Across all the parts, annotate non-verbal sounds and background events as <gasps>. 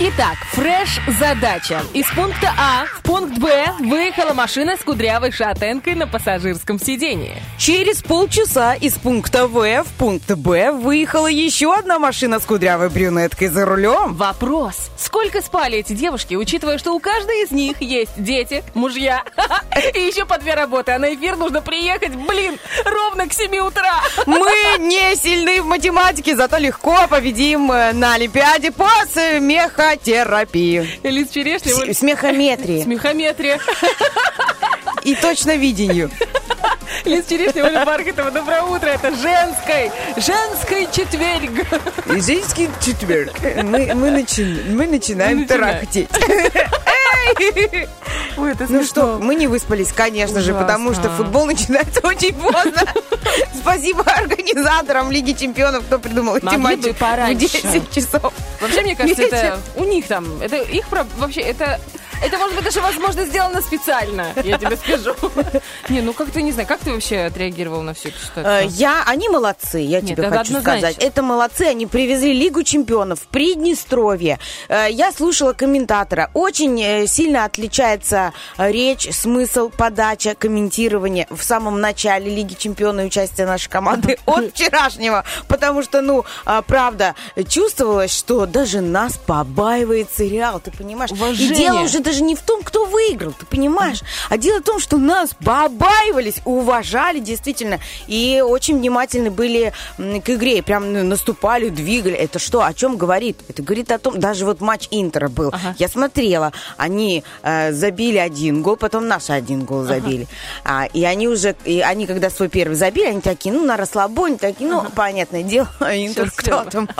Итак, фреш-задача. Из пункта А в пункт Б выехала машина с кудрявой шатенкой на пассажирском сидении. Через полчаса из пункта В в пункт Б выехала еще одна машина с кудрявой брюнеткой за рулем. Вопрос. Сколько спали эти девушки, учитывая, что у каждой из них есть дети, мужья <laughs> и еще по две работы, а на эфир нужно приехать, блин, ровно к 7 утра. <laughs> Мы не сильны в математике, зато легко победим э, на Олимпиаде по смехотерапии. Лиз Черешня, С- Смехометрии <laughs> смехометрия. <laughs> и точно видению. Лиз Черешня, Оля Бархатова, доброе утро, это женской, женской четверг. Женский четверг. Мы, мы, начи- мы начинаем Мы начинаем. тарахтеть. <laughs> <laughs> Ой, это Ну что, мы не выспались, конечно же, Ужасно. потому что футбол начинается <laughs> очень поздно. Спасибо организаторам Лиги Чемпионов, кто придумал эти матчи в пораньше. 10 часов. Вообще, мне кажется, это у них там, это их вообще, это это может быть даже, возможно, сделано специально, я тебе скажу. Не, ну как-то не знаю, как ты вообще отреагировал на всю эту Э, ситуацию? Я, они молодцы, я Нет, тебе хочу сказать. Это молодцы, они привезли Лигу чемпионов в Приднестровье. Э, Я слушала комментатора. Очень э, сильно отличается э, речь, смысл, подача, комментирование в самом начале Лиги чемпионов и участие нашей команды <laughs> от вчерашнего. Потому что, ну, правда, чувствовалось, что даже нас побаивается Реал, ты понимаешь? И Уважение. дело уже даже не в том, кто выиграл, ты понимаешь? А дело в том, что нас побаивались, уважали действительно. И очень внимательны были к игре. Прям ну, наступали, двигали. Это что, о чем говорит? Это говорит о том, даже вот матч Интера был. Ага. Я смотрела, они э, забили один гол, потом наши один гол забили. А, и они уже, и они когда свой первый забили, они такие, ну, на расслабоне, такие, ну, понятное дело, <laughs> Интер кто там? <laughs>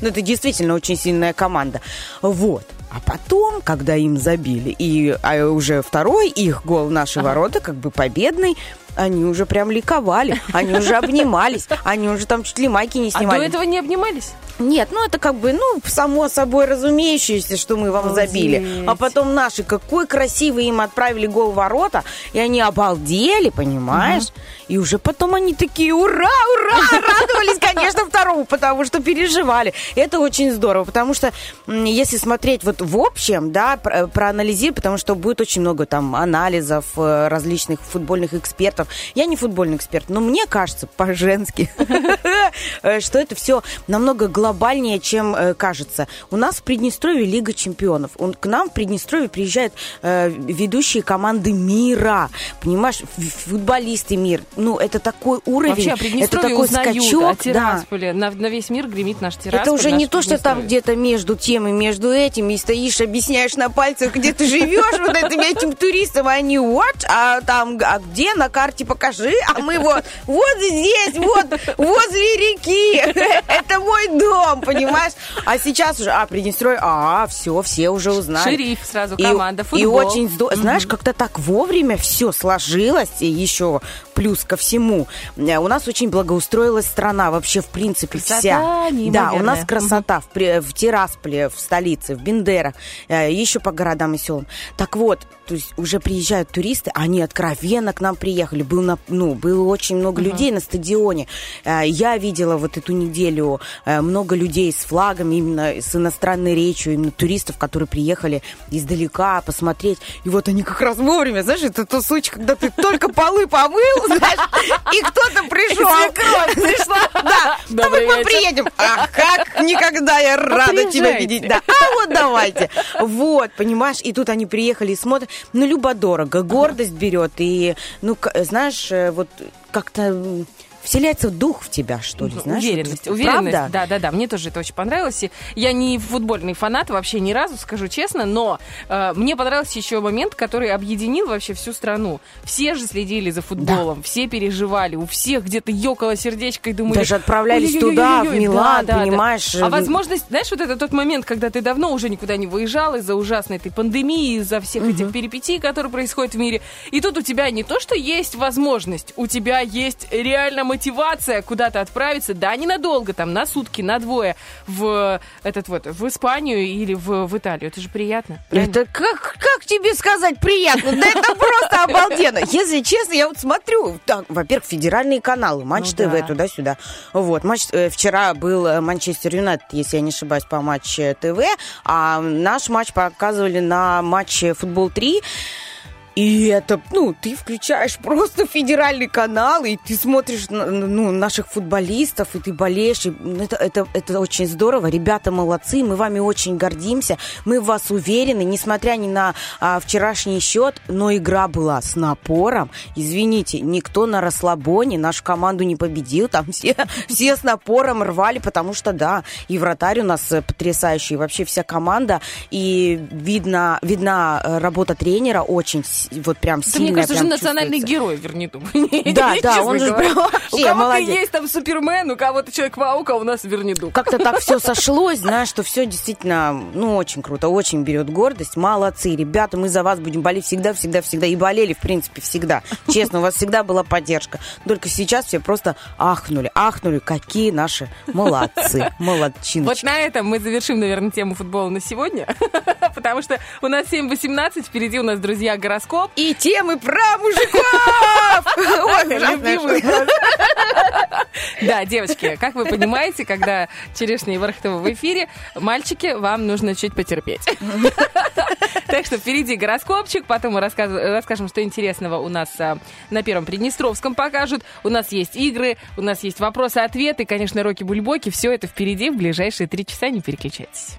Ну, это действительно очень сильная команда. Вот. А потом, когда им забили, и а, уже второй их гол наши ворота, как бы победный, они уже прям ликовали, они уже обнимались, они уже там чуть ли майки не А до снимали. этого не обнимались? Нет, ну это как бы, ну, само собой разумеющееся, что мы вам Обалдеть. забили. А потом наши, какой красивый им отправили гол в ворота, и они обалдели, понимаешь? И уже потом они такие, ура, ура, радовались, конечно, второму, потому что переживали. Это очень здорово, потому что если смотреть вот в общем, да, про- проанализировать, потому что будет очень много там анализов э, различных футбольных экспертов. Я не футбольный эксперт, но мне кажется, по-женски, <laughs> что это все намного глобальнее, чем э, кажется. У нас в Приднестровье Лига чемпионов. Он, к нам в Приднестровье приезжают э, ведущие команды мира. Понимаешь, футболисты мир. Ну, это такой уровень. Вообще, это такой скачок. о да. На, на весь мир гремит наш Тирасполь. Это уже не то, что там где-то между тем и между этим, и стоишь, объясняешь на пальцах, где ты живешь, вот этим этим туристам, а они what? А там, а где на карте покажи? А мы вот, вот здесь, вот, возле реки. Это мой дом, понимаешь? А сейчас уже, а, Приднестровье, а, все, все уже узнали. Шериф сразу, И- команда, И, футбол. очень здорово. Знаешь, как-то так вовремя все сложилось, и еще плюс ко всему. э, У нас очень благоустроилась страна, вообще, в принципе, Красота вся. Да, у неимоверная. нас красота в, в Тирасполе, в столице, в Бендерах, э, еще по городам и селам. Так вот, то есть уже приезжают туристы, они откровенно к нам приехали. Был на, ну, было очень много людей на стадионе. Э, Я видела вот эту неделю много людей с флагами, именно с иностранной речью, именно туристов, которые приехали издалека посмотреть. И вот они как раз вовремя, знаешь, это тот случай, когда ты только полы помыл, знаешь, и кто-то пришел. пришла. Да, Добрый мы приедем. Ах, как никогда я рада тебя видеть. Да. А вот давайте. Вот, понимаешь, и тут они приехали и смотрят. Ну, любо-дорого, гордость берет. И, ну, знаешь, э, вот как-то вселяется дух в тебя, что ли, знаешь? Уверенность, вот, уверенность. Правда? Да, да, да. Мне тоже это очень понравилось. И я не футбольный фанат вообще ни разу, скажу честно, но э, мне понравился еще момент, который объединил вообще всю страну. Все же следили за футболом, все переживали, у всех где-то ёкало сердечко и думали... Даже отправлялись туда, в Милан, Да, да, да. понимаешь? А возможность, знаешь, вот это тот момент, когда ты давно уже никуда не выезжал из-за ужасной этой пандемии, из-за всех этих перипетий, которые происходят в мире. И тут у тебя не то, что есть возможность, у тебя есть реально мотивация куда-то отправиться, да, ненадолго, там, на сутки, на двое, в этот вот, в Испанию или в, в Италию. Это же приятно. правильно? Это как, как тебе сказать приятно? Да это просто обалденно. Если честно, я вот смотрю, во-первых, федеральные каналы, Матч Ну да. ТВ, туда-сюда. Вот, матч, э, вчера был э, Манчестер Юнайтед, если я не ошибаюсь, по Матч ТВ, а наш матч показывали на матче Футбол 3. И это, ну, ты включаешь просто федеральный канал, и ты смотришь ну, наших футболистов, и ты болеешь. И это, это, это очень здорово. Ребята молодцы, мы вами очень гордимся. Мы в вас уверены, несмотря ни на а, вчерашний счет, но игра была с напором. Извините, никто на расслабоне нашу команду не победил. Там все, все с напором рвали, потому что, да, и вратарь у нас э, потрясающий, вообще вся команда. И видно, видна э, работа тренера очень, вот прям Да, сильная. мне кажется, уже национальный герой Верниту. <laughs> Да, да, он же прям <laughs> У кого-то есть там Супермен, у кого-то Человек-паук, а у нас Вернидук. как-то так все <laughs> сошлось, знаешь, что все действительно, ну, очень круто, очень берет гордость. Молодцы, ребята, мы за вас будем болеть всегда, всегда, всегда. И болели, в принципе, всегда. Честно, у вас всегда была поддержка. Только сейчас все просто ахнули, ахнули, какие наши молодцы, Вот молодчиночки. на этом мы завершим, наверное, тему футбола на сегодня, потому что у нас 7.18, впереди у нас, друзья, гороскоп. И темы про мужиков! <laughs> Ужасная Любимый. <laughs> Да, девочки, как вы понимаете, когда черешня и Вархтова в эфире, мальчики, вам нужно чуть потерпеть. <laughs> Так что впереди гороскопчик, потом мы расскажем, что интересного у нас а, на Первом Приднестровском покажут. У нас есть игры, у нас есть вопросы-ответы, конечно, роки-бульбоки. Все это впереди в ближайшие три часа, не переключайтесь.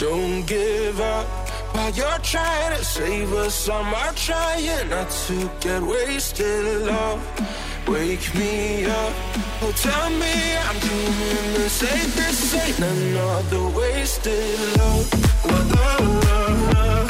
don't give up. While you're trying to save us, I'm trying not to get wasted. Love, wake me up. Oh, tell me I'm doing the safest. Ain't another wasted love. La,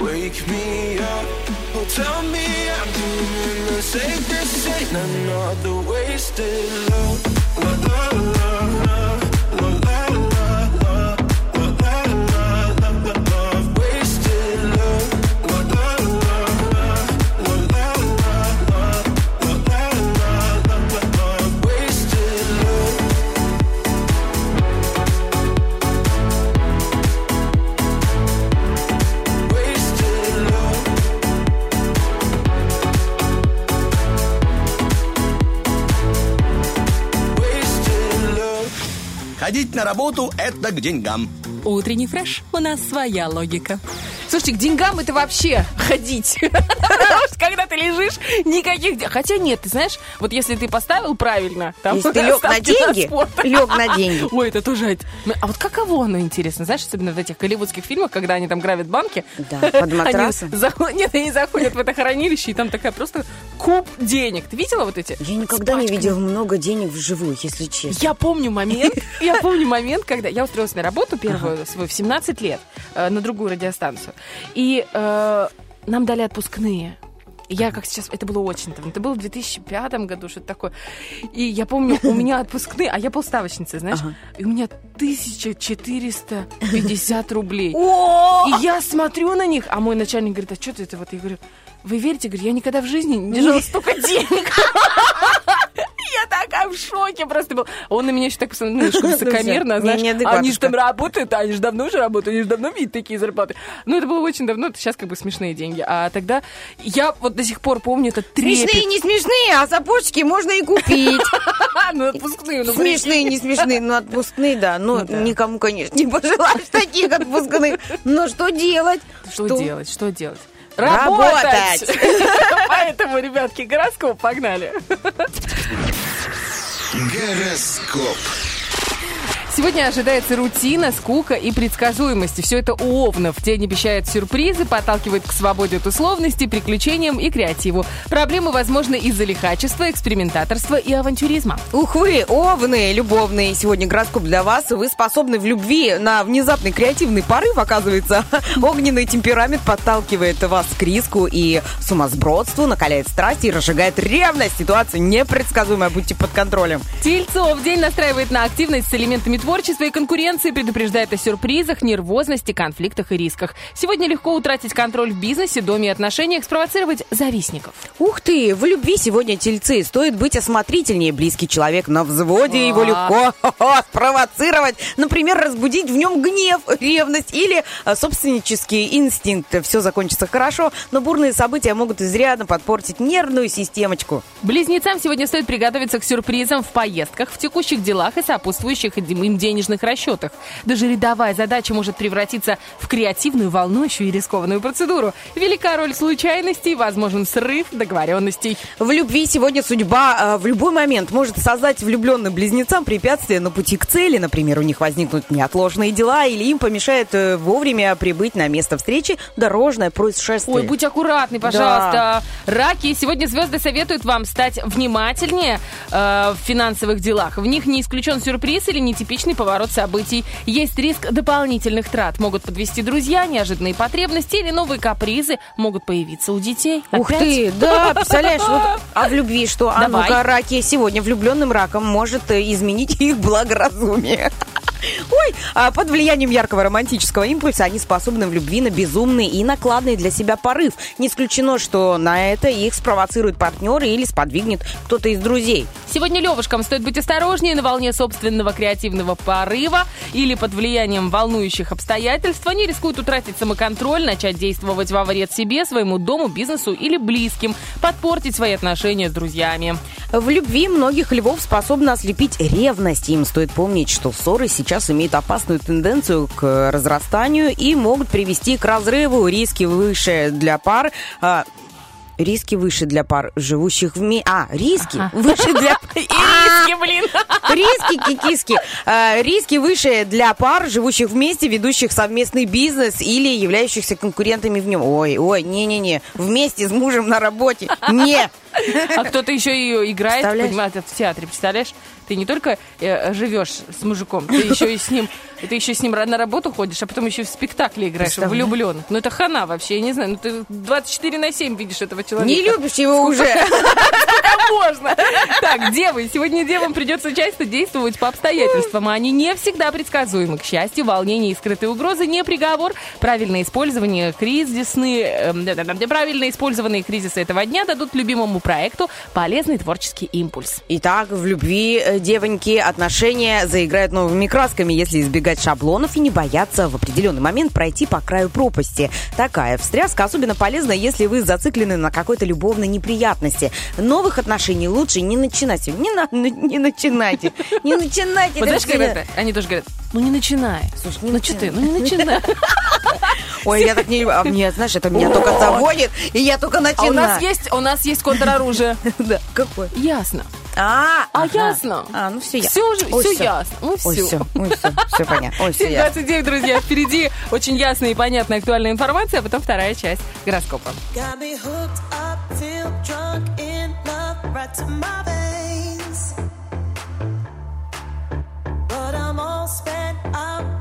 wake me up. Oh, tell me I'm doing the safest. Ain't another wasted love. La, la, Ходить на работу – это к деньгам. Утренний фреш. У нас своя логика. Слушайте, к деньгам это вообще ходить. <laughs> Потому что когда ты лежишь, никаких... Хотя нет, ты знаешь, вот если ты поставил правильно... там, Если ты лег на деньги, лег на деньги. <laughs> Ой, это тоже... Ну, А вот каково оно интересно? Знаешь, особенно в этих голливудских фильмах, когда они там гравят банки. Да, <laughs> под матрасом. Нет, они заходят в это хранилище, и там такая просто куб денег. Ты видела вот эти? Я никогда не видела много денег вживую, если честно. Я помню момент, я помню момент, когда я устроилась на работу первую свою в 17 лет э, на другую радиостанцию. И э, нам дали отпускные. Я как сейчас, это было очень давно, это было в 2005 году, что-то такое. И я помню, у меня отпускные, а я полставочница, знаешь, Ага. и у меня 1450 рублей. О! И я смотрю на них, а мой начальник говорит, а что ты это вот? Я говорю, вы верите? Говорю, я никогда в жизни не держала столько денег. <laughs> В шоке просто был. Он на меня еще так посмотрел, ну, немножко <laughs> высокомерно, Не- знаешь. Они же там работают, они же давно уже работают, они же давно видят такие зарплаты. Ну, это было очень давно, это сейчас как бы смешные деньги. А тогда я вот до сих пор помню Смешные, трепет. не смешные, а сапожки можно и купить. <laughs> Ну, отпускные, ну, Смешные, не смешные, но отпускные, да. Ну, Ну да. никому, конечно, не пожелаешь таких отпускных. Но что делать? Что делать? Что делать? Работать! <laughs> Поэтому, ребятки, гороскоп, погнали. Гороскоп. Сегодня ожидается рутина, скука и предсказуемость. И Все это у овнов. День обещает сюрпризы, подталкивает к свободе от условности, приключениям и креативу. Проблемы возможны из-за лихачества, экспериментаторства и авантюризма. Ух вы, овны, любовные. Сегодня гороскоп для вас. Вы способны в любви на внезапный креативный порыв, оказывается. <laughs> Огненный темперамент подталкивает вас к риску и сумасбродству, накаляет страсти и разжигает ревность. Ситуация непредсказуемая, будьте под контролем. Тельцов день настраивает на активность с элементами творчества и конкуренции, предупреждает о сюрпризах, нервозности, конфликтах и рисках. Сегодня легко утратить контроль в бизнесе, доме и отношениях, спровоцировать завистников. Ух ты, в любви сегодня тельцы. Стоит быть осмотрительнее. Близкий человек на взводе, его легко <laughs> спровоцировать. Например, разбудить в нем гнев, ревность или э, собственнический инстинкт. Все закончится хорошо, но бурные события могут изрядно подпортить нервную системочку. Близнецам сегодня стоит приготовиться к сюрпризам в поездках, в текущих делах и сопутствующих им денежных расчетах. Даже рядовая задача может превратиться в креативную, волнующую и рискованную процедуру. Велика роль случайностей, возможен срыв договоренностей. В любви сегодня судьба э, в любой момент может создать влюбленным близнецам препятствия на пути к цели. Например, у них возникнут неотложные дела или им помешает э, вовремя прибыть на место встречи дорожное происшествие. Ой, будь аккуратный, пожалуйста. Раки, сегодня звезды советуют вам стать внимательнее э, в финансовых делах. В них не исключен сюрприз или нетипичный поворот событий. Есть риск дополнительных трат. Могут подвести друзья, неожиданные потребности или новые капризы могут появиться у детей. Ух Опять? ты, да, представляешь, вот, <laughs> а в любви что? А ну-ка, раки сегодня влюбленным раком может э, изменить их благоразумие. Ой, а под влиянием яркого романтического импульса они способны в любви на безумный и накладный для себя порыв. Не исключено, что на это их спровоцирует партнер или сподвигнет кто-то из друзей. Сегодня левушкам стоит быть осторожнее на волне собственного креативного порыва или под влиянием волнующих обстоятельств. Они рискуют утратить самоконтроль, начать действовать во вред себе, своему дому, бизнесу или близким, подпортить свои отношения с друзьями. В любви многих львов способна ослепить ревность. Им стоит помнить, что ссоры сейчас имеют опасную тенденцию к разрастанию и могут привести к разрыву. Риски выше для пар. а, риски выше для пар, живущих вместе. А, риски выше для... <laughs> Ириски, блин! Риски, кикиски. Э, риски выше для пар, живущих вместе, ведущих совместный бизнес или являющихся конкурентами в нем. Ой, ой, не-не-не. Вместе с мужем на работе. Не. А кто-то еще и играет, понимаешь, в театре, представляешь? Ты не только э, живешь с мужиком, ты еще и с ним, ты еще с ним на работу ходишь, а потом еще в спектакле играешь, влюбленных. Ну это хана вообще, я не знаю, ну ты 24 на 7 видишь этого человека. Не любишь его уже. <laughs> Можно? Так, девы, сегодня девам придется часто действовать по обстоятельствам, а они не всегда предсказуемы. К счастью, волнение и скрытые угрозы не приговор. Правильное использование кризисные, эм, правильно использованные кризисы этого дня дадут любимому проекту полезный творческий импульс. Итак, в любви, э, девоньки, отношения заиграют новыми красками, если избегать шаблонов и не бояться в определенный момент пройти по краю пропасти. Такая встряска особенно полезна, если вы зациклены на какой-то любовной неприятности. Новых отношений лучше не начинать. Не, на- <laughs> не начинайте. Не начинайте. Вот знаешь, друзья. как это? Они тоже говорят, ну не начинай. Слушай, не ну что ты, начинай. ну не начинай. <laughs> Ой, я так не люблю. А мне, знаешь, это меня только заводит, и я только А начинаю. у нас есть, у нас есть контроружие. <laughs> Да, какой? Ясно. А, А ага. ясно. А, ну все ясно. Все же, Ой, все всё. ясно. Ну Ой, все. все, ой, все, все понятно. Ой, все ясно. 7.29, друзья, впереди очень ясная и понятная актуальная информация, а потом вторая часть гороскопа. Got me hooked up,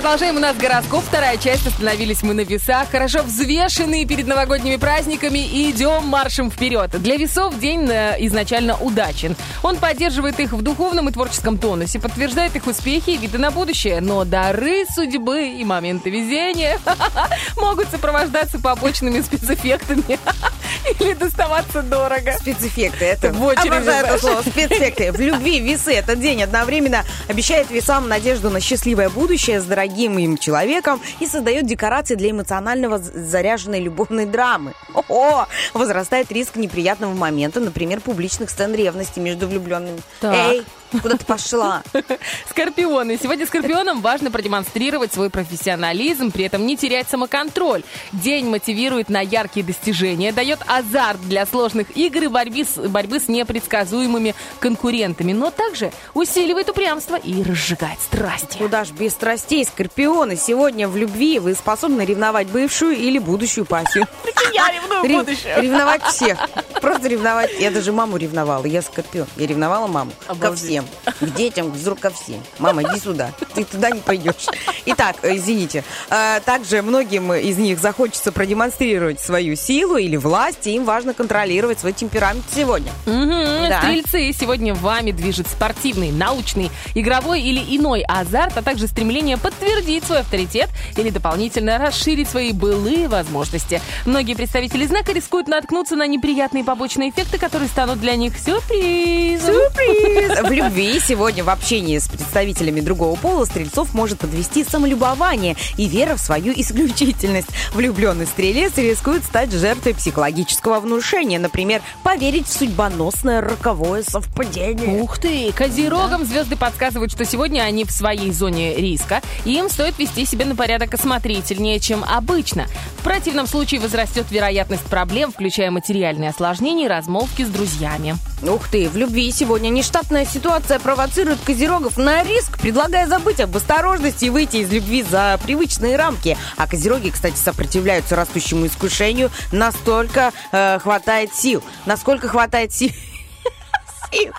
продолжаем. У нас гороскоп, вторая часть. Остановились мы на весах. Хорошо взвешенные перед новогодними праздниками и идем маршем вперед. Для весов день э, изначально удачен. Он поддерживает их в духовном и творческом тонусе, подтверждает их успехи и виды на будущее. Но дары судьбы и моменты везения <laughs> могут сопровождаться побочными спецэффектами <laughs> или доставаться дорого. Спецэффекты. Это В очереди, обожаю это слово. Спецэффекты. В любви весы этот день одновременно обещает весам надежду на счастливое будущее с дорогим им человеком и создает декорации для эмоционального заряженной любовной драмы. О, возрастает риск неприятного момента, например, публичных сцен ревности между влюбленными. Так. Эй, куда ты пошла? <laughs> Скорпионы. Сегодня скорпионам важно продемонстрировать свой профессионализм, при этом не терять самоконтроль. День мотивирует на яркие достижения, дает азарт для сложных игр и борьбы с, борьбы с непредсказуемыми конкурентами, но также усиливает упрямство и разжигает страсти. Куда ж без страстей, скорпионы. Сегодня в любви вы способны ревновать бывшую или будущую пассию. <laughs> Я ревную Рев- будущее. Ревновать всех. Просто ревновать. Я даже маму ревновала. Я скорпион. Я ревновала маму. Ко Обалдеть. Всем. К детям, к взру- ко всем. Мама, иди сюда. ты туда не пойдешь. Итак, э, извините. Э, Также многим из них захочется продемонстрировать свою силу или власть, и им важно контролировать свой темперамент сегодня. Мгм. Да. Стрельцы, сегодня вами движет спортивный, научный, игровой или иной азарт, а также стремление подтвердить свой авторитет или дополнительно расширить свои былые возможности. Многие представители знака рискуют наткнуться на неприятные побочные эффекты, которые станут для них сюрпризом. Сюрприз! Любви сегодня в общении с представителями другого пола стрельцов может подвести самолюбование и вера в свою исключительность. Влюбленный стрелец рискует стать жертвой психологического внушения. Например, поверить в судьбоносное роковое совпадение. Ух ты! Козерогам звезды подсказывают, что сегодня они в своей зоне риска, и им стоит вести себя на порядок осмотрительнее, чем обычно. В противном случае возрастет вероятность проблем, включая материальные осложнения и размолвки с друзьями. Ух ты, в любви сегодня нештатная ситуация провоцирует козерогов на риск, предлагая забыть об осторожности и выйти из любви за привычные рамки. А козероги, кстати, сопротивляются растущему искушению, настолько э, хватает сил. Насколько хватает сил. <laughs> сил.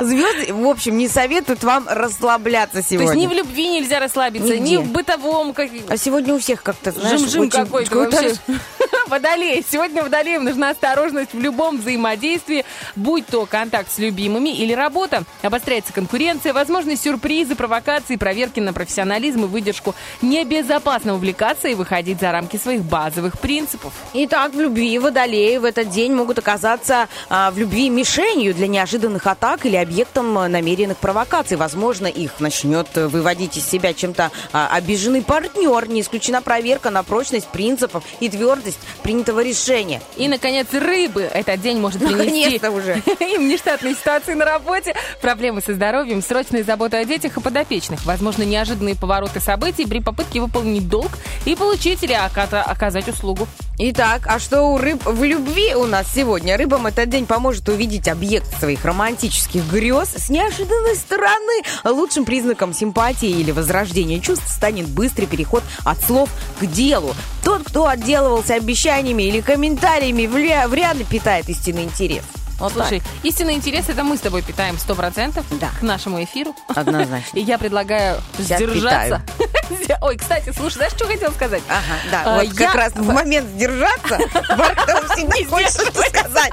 Звезды, в общем, не советуют вам расслабляться То есть ни сегодня. в любви нельзя расслабиться, Нигде. ни в бытовом... Как... А сегодня у всех как-то, знаешь, Жим-жим какой-то вообще. <laughs> Водолей. Сегодня водолеям нужна осторожность в любом взаимодействии, будь то контакт с любимыми или работа. Обостряется конкуренция, возможны сюрпризы, провокации, проверки на профессионализм и выдержку. Небезопасно увлекаться и выходить за рамки своих базовых принципов. Итак, в любви водолеи в этот день могут оказаться а, в любви мишенью для неожиданных атак или объектом а, намеренных провокаций. Возможно, их начнет э, выводить из себя чем-то а, обиженный партнер. Не исключена проверка на прочность принципов и твердость принятого решения. И, наконец, рыбы. Этот день может принести Наконец-то уже. <laughs> им нештатные ситуации на работе, проблемы со здоровьем, срочные заботы о детях и подопечных, возможно, неожиданные повороты событий при попытке выполнить долг и получить или ока- оказать услугу. Итак, а что у рыб в любви у нас сегодня? Рыбам этот день поможет увидеть объект своих романтических грез с неожиданной стороны. Лучшим признаком симпатии или возрождения чувств станет быстрый переход от слов к делу. Тот, кто отделывался обещаниями или комментариями, вря- вряд ли питает истинный интерес. Вот Слушай, истинный интерес это мы с тобой питаем 100% Да. к нашему эфиру. так. однозначно. <laughs> И я предлагаю Я сдержаться. <laughs> Ой, кстати, слушай, знаешь, что хотела сказать? Ага, да, А, вот как я- раз в момент сдержаться <laughs> Бартон всегда хочет что сказать.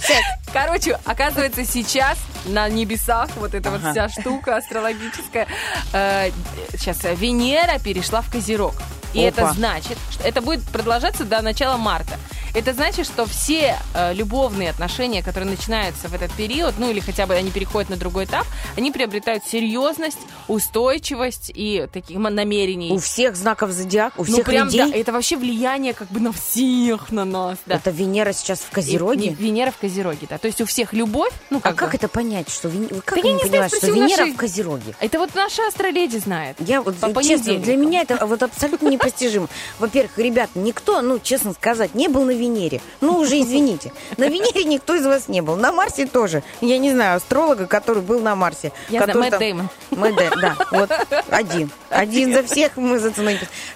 Сейчас. Короче, оказывается, сейчас на небесах вот эта вот вся штука астрологическая, э, сейчас Венера перешла в Козерог. И Опа. это значит, что это будет продолжаться до начала марта. Это значит, что все э, любовные отношения, которые начинаются в этот период, ну или хотя бы они переходят на другой этап, они приобретают серьезность, устойчивость и таких намерений. У всех знаков зодиака, у ну всех прям, людей. да, это вообще влияние как бы на всех, на нас, да. Это Венера сейчас в Козероге? и Венера в Козероге, да. То есть у всех любовь, ну А как как бы. это понять, что Вен- вы как Да я не не понимаете, что Венера нашей- в Козероге? Это вот наша астроледи знает. Я вот, По честно, для меня это вот абсолютно непостижимо. Во-первых, ребят, никто, ну, честно сказать, не был на Венере. Ну, уже извините. На Венере никто из вас не был. На Марсе тоже. Я не знаю астролога, который был на Марсе. Я знаю, Мэтт Дэймон. Мэтт да. Вот один. Один за всех мы за.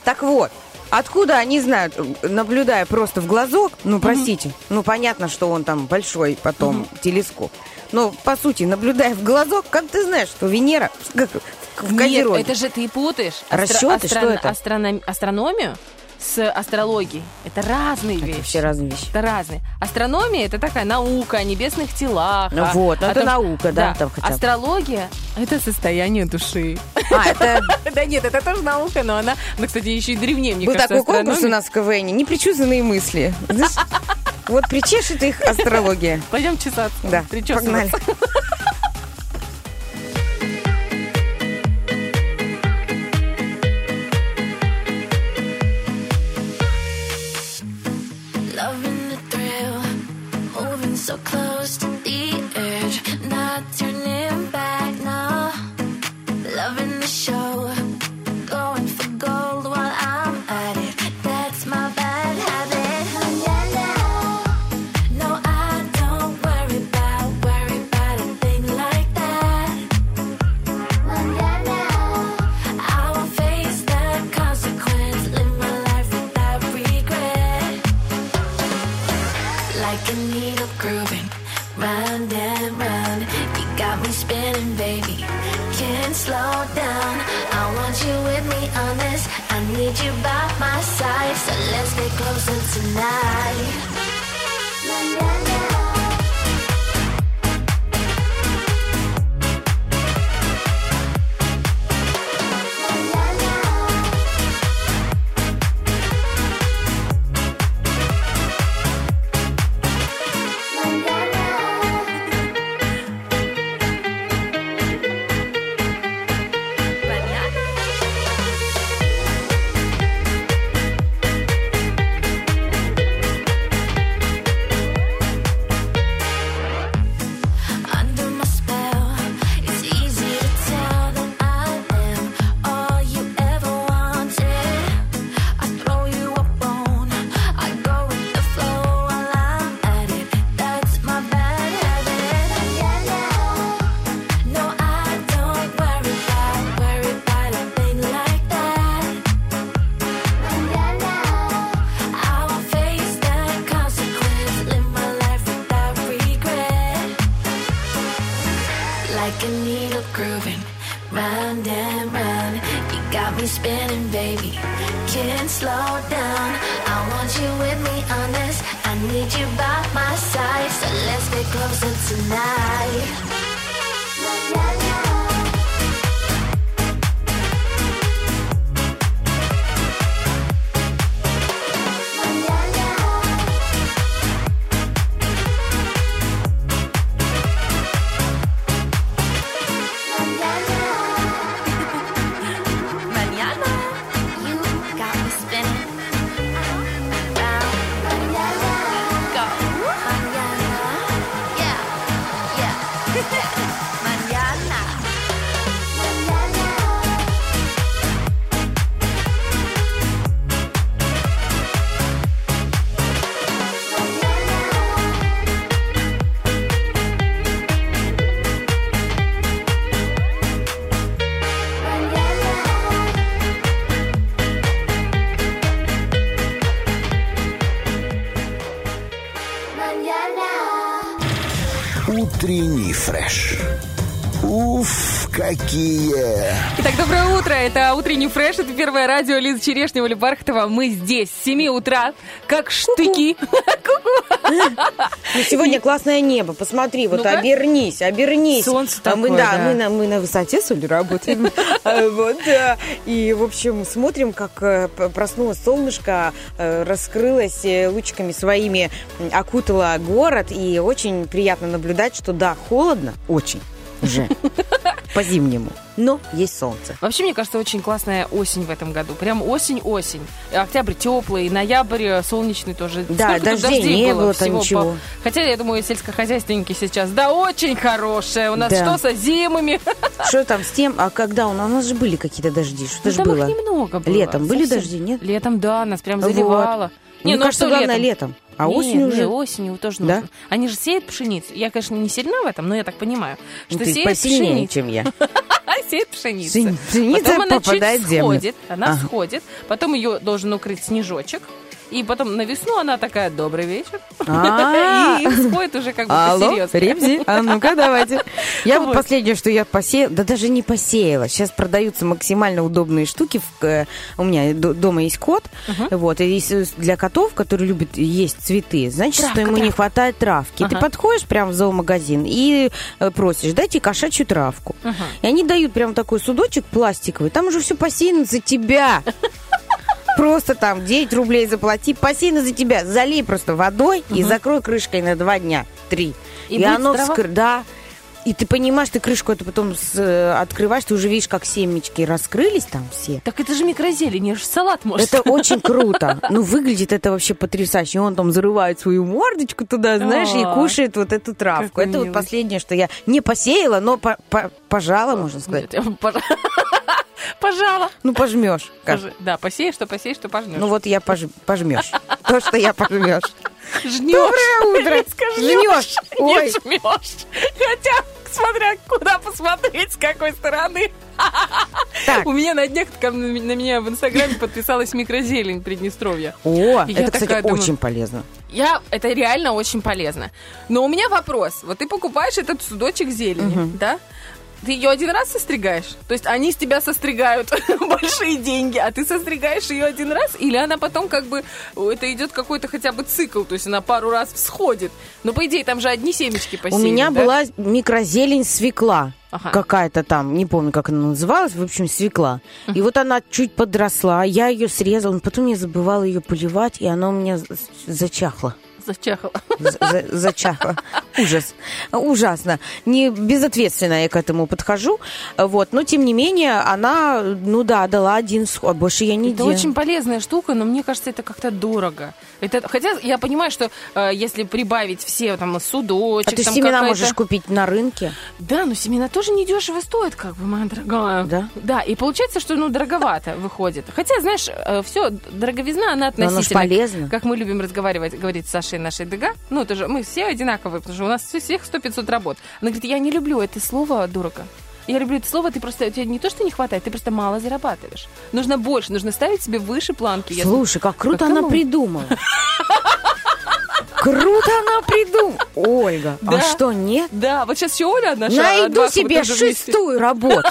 Так вот, Откуда они знают, наблюдая просто в глазок, ну, простите, ну, понятно, что он там большой потом телескоп, но, по сути, наблюдая в глазок, как ты знаешь, что Венера в Нет, это же ты путаешь. Расчеты, что это? астрона- Астрономию с астрологией. Это разные Это вещи. все разные вещи. Это разные. Астрономия это такая наука о небесных телах. Ну о- вот, о это том, наука, да, там хотя бы. Астрология это состояние души. А, это <laughs> Да нет, это тоже наука, но она, ну, кстати, еще и древнее, мне был кажется, такой конкурс у нас в КВН, непредчувственные мысли. Вот причешет их астрология. Пойдем чесаться. Да, погнали. Утренний фреш. Уф, какие! Итак, доброе утро. Это утренний фреш. Это первое радио Лиза Черешнева, Оля Бархатова. Мы здесь с 7 утра, как штыки. <laughs> <laughs> Ну, сегодня классное небо. Посмотри, вот Ну-ка. обернись, обернись. Солнце А мы, такое, да. Мы, на, мы на высоте, с Олей, работаем. <laughs> А, Вот. И, в общем, смотрим, как э, п- проснулось солнышко, э, раскрылось э, лучиками своими, м, окутало город. И очень приятно наблюдать, что, да, холодно, очень уже, <laughs> по-зимнему, но есть солнце. Вообще, мне кажется, очень классная осень в этом году. Прям осень-осень. Октябрь теплый, ноябрь э, солнечный тоже. Да, Сколько тут дождей не было, там всего ничего. по- Хотя, я думаю, сельскохозяйственники сейчас, да, очень хорошие. У нас Да. что со зимами? <laughs> Что там с тем? А когда у нас, у нас же были какие-то дожди? Что Ну, же там было? их немного было. Летом были Совсем. дожди, нет? Летом, да, нас прям Вот. Заливало. Мне ну кажется, что главное летом. А Не, осенью не, уже... осенью тоже Да? нужно. Они же сеют пшеницу. Я, конечно, не сильна в этом, но я так понимаю, Ну, что ты сеют посильнее, пшеницу. чем я. <laughs> сеет пшеницу. Пшени- пшеница потом она чуть сходит, она сходит, потом ее должен укрыть снежочек, и потом на весну она такая, добрый вечер. А. <laughs> И сходит уже как бы Алло. Ребзи, а ну-ка давайте. Я вот последнее, что я посеяла, да даже не посеяла. Сейчас продаются максимально удобные штуки. Э, у меня дома есть кот, вот, и для котов, которые любят есть цветы, значит, что ему не хватает травки. Ты подходишь прямо в зоомагазин и э, просишь, дайте кошачью травку. И они дают прям такой судочек пластиковый, там уже все посеяно за тебя. <laughs> Просто там 9 рублей заплати, посеяно за тебя. Залей просто водой и закрой крышкой на два дня, три. И И, оно трава? вскры- Да. И ты понимаешь, ты крышку это потом с- э, открываешь, ты уже видишь, как семечки раскрылись там все. Так это же микрозелень, я же салат может. Это очень <laughs> круто. Ну, выглядит это вообще потрясающе. Он там зарывает свою мордочку туда, знаешь, и кушает вот эту травку. Это вот последнее, что я не посеяла, но по- по- пожала, можно сказать. <laughs> Пожа- Пожала. Ну, пожмешь. Пожи- Да, посеешь, что посеешь, что пожнешь. Ну, вот я пож- пожмешь. То, что я пожмешь. Жнешь. Доброе утро. Жнешь. Не жмешь. Хотя, смотря куда посмотреть, с какой стороны. Так. У меня на днях на меня в Инстаграме подписалась микрозелень Приднестровья. О, Я это, кстати, такая думаю, очень полезно. Я, это реально очень полезно. Но у меня вопрос. Вот ты покупаешь этот судочек зелени, да? Ты ее один раз состригаешь? То есть они с тебя состригают <laughs> большие деньги, а ты состригаешь ее один раз? Или она потом как бы, это идет какой-то хотя бы цикл, то есть она пару раз всходит. Но по идее там же одни семечки У посеяны, меня да? была микрозелень свекла. Ага. Какая-то там, не помню, как она называлась, в общем, свекла. И вот она чуть подросла, я ее срезала, потом я забывала ее поливать, и она у меня зачахла. Зачахала. За-. Ужас. Ужасно. Не безответственно я к этому подхожу. Вот. Но, тем не менее, она, ну да, дала один сход. Больше я не Это делаю. очень полезная штука, но мне кажется, это как-то дорого. Это, хотя я понимаю, что э, если прибавить все там судочек, А ты там семена можешь купить на рынке. Да, но семена тоже недешево стоят, как бы, моя дорогая. Да? Да, и получается, что, ну, дороговато выходит. Хотя, знаешь, все, дороговизна, она Но оно относительно. полезно. Как мы любим разговаривать, говорить с Сашей нашей ДГ. Ну, это же мы все одинаковые, потому что у нас всех 100-500 работ. Она говорит, я не люблю это слово дорого. Я люблю это слово, ты просто, тебе не то, что не хватает, ты просто мало зарабатываешь. Нужно больше, нужно ставить себе выше планки. Слушай, как круто Как она кому? придумала. Круто она придумала. Ольга, а Да. что, нет? Да, вот сейчас еще Оля наша. Найду себе шестую работу.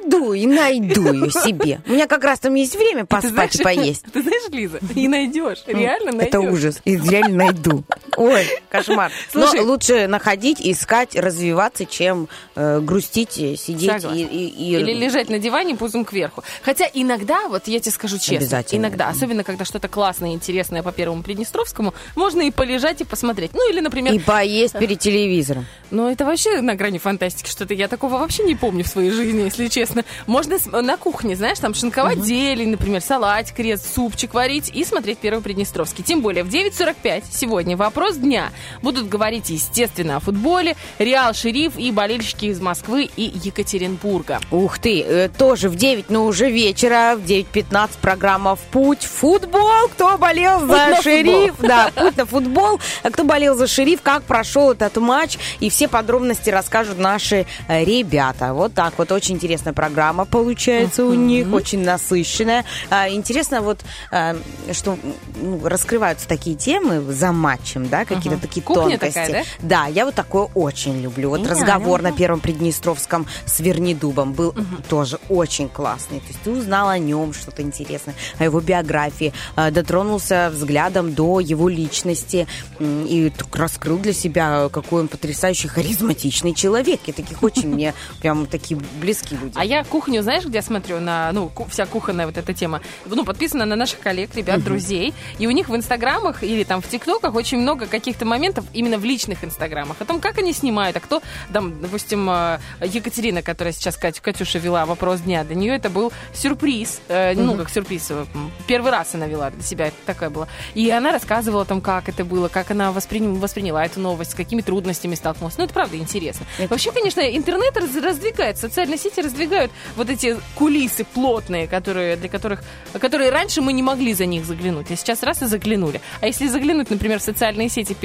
Пойду и найду ее <laughs> себе. У меня как раз там есть время поспать и поесть. <laughs> Ты знаешь, Лиза, и найдешь, реально найдешь. Это ужас. И реально найду. Ой, кошмар. Слушай. Но лучше находить, искать, развиваться, чем э, грустить, э, сидеть и, и- и- Или лежать на диване пузом кверху. Хотя иногда, вот я тебе скажу честно, Обязательно. иногда, особенно когда что-то классное и интересное по Первому Приднестровскому, можно и полежать и посмотреть. Ну или, например, и поесть <laughs> перед телевизором. ну это вообще на грани фантастики что-то. Я такого вообще не помню в своей жизни, если честно. Можно с- на кухне, знаешь, там шинковать зелень, например, салатик резать, супчик варить и смотреть Первый Приднестровский. Тем более в 9.45 сегодня вопрос дня. Будут говорить, естественно, о футболе, Реал Шериф и болельщики из Москвы и Екатеринбурга. Ух ты, э, тоже в 9, но уже вечера, в 9.15 программа «В путь». Футбол, кто болел Путь за шериф. Да, путь на футбол. А Кто болел за шериф, как прошел этот матч. И все подробности расскажут наши э, ребята. Вот так вот, очень интересная программа получается у них, очень насыщенная. А, Интересно вот, э, что ну, раскрываются такие темы за матчем, да, какие-то такие Кухня тонкости. такая, Да, я вот такое очень люблю. Вот разговор на Первом Приднестровском с Вернидубом был тоже очень классный. То есть ты узнал о нем что-то интересное, о его биографии, э, дотронулся взглядом до его личности и раскрыл для себя, какой он потрясающий, харизматичный человек. И таких очень мне прям такие близкие люди. А я кухню, знаешь, где смотрю? На, ну, вся кухонная вот эта тема. Ну, подписана на наших коллег, ребят, друзей. И у них в инстаграмах или там в тиктоках очень много каких-то моментов именно в личных инстаграмах. О том, как они снимают, а кто, там, допустим, э, Екатерина, которая сейчас Катю, Катюша вела вопрос дня, для нее это был сюрприз. Э, Ну, как сюрприз. э, Первый раз она вела для себя, это такая была. И она рассказывала о том, как это было, как она восприним- восприняла эту новость, с какими трудностями столкнулась. Ну, это правда интересно. Вообще, конечно, интернет раз- раздвигает, социальные сети раздвигают вот эти кулисы плотные, которые, для которых, которые раньше мы не могли за них заглянуть, а сейчас раз и заглянули. А если заглянуть, например, в социальные сети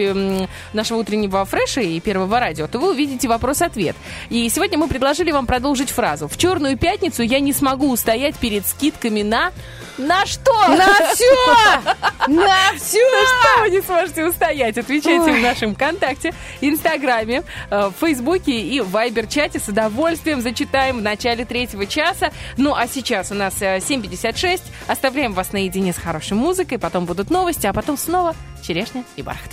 нашего утреннего фреша и первого радио, то вы увидите вопрос-ответ. И сегодня мы предложили вам продолжить фразу. В черную пятницу я не смогу устоять перед скидками на... На что? На все! На все! <laughs> На что вы не сможете устоять? Отвечайте в нашем ВКонтакте, Инстаграме, э, Фейсбуке и Вайбер-чате. С удовольствием зачитаем в начале третьего часа. Ну, а сейчас у нас э, 7.56. Оставляем вас наедине с хорошей музыкой. Потом будут новости, а потом снова черешня и бархат.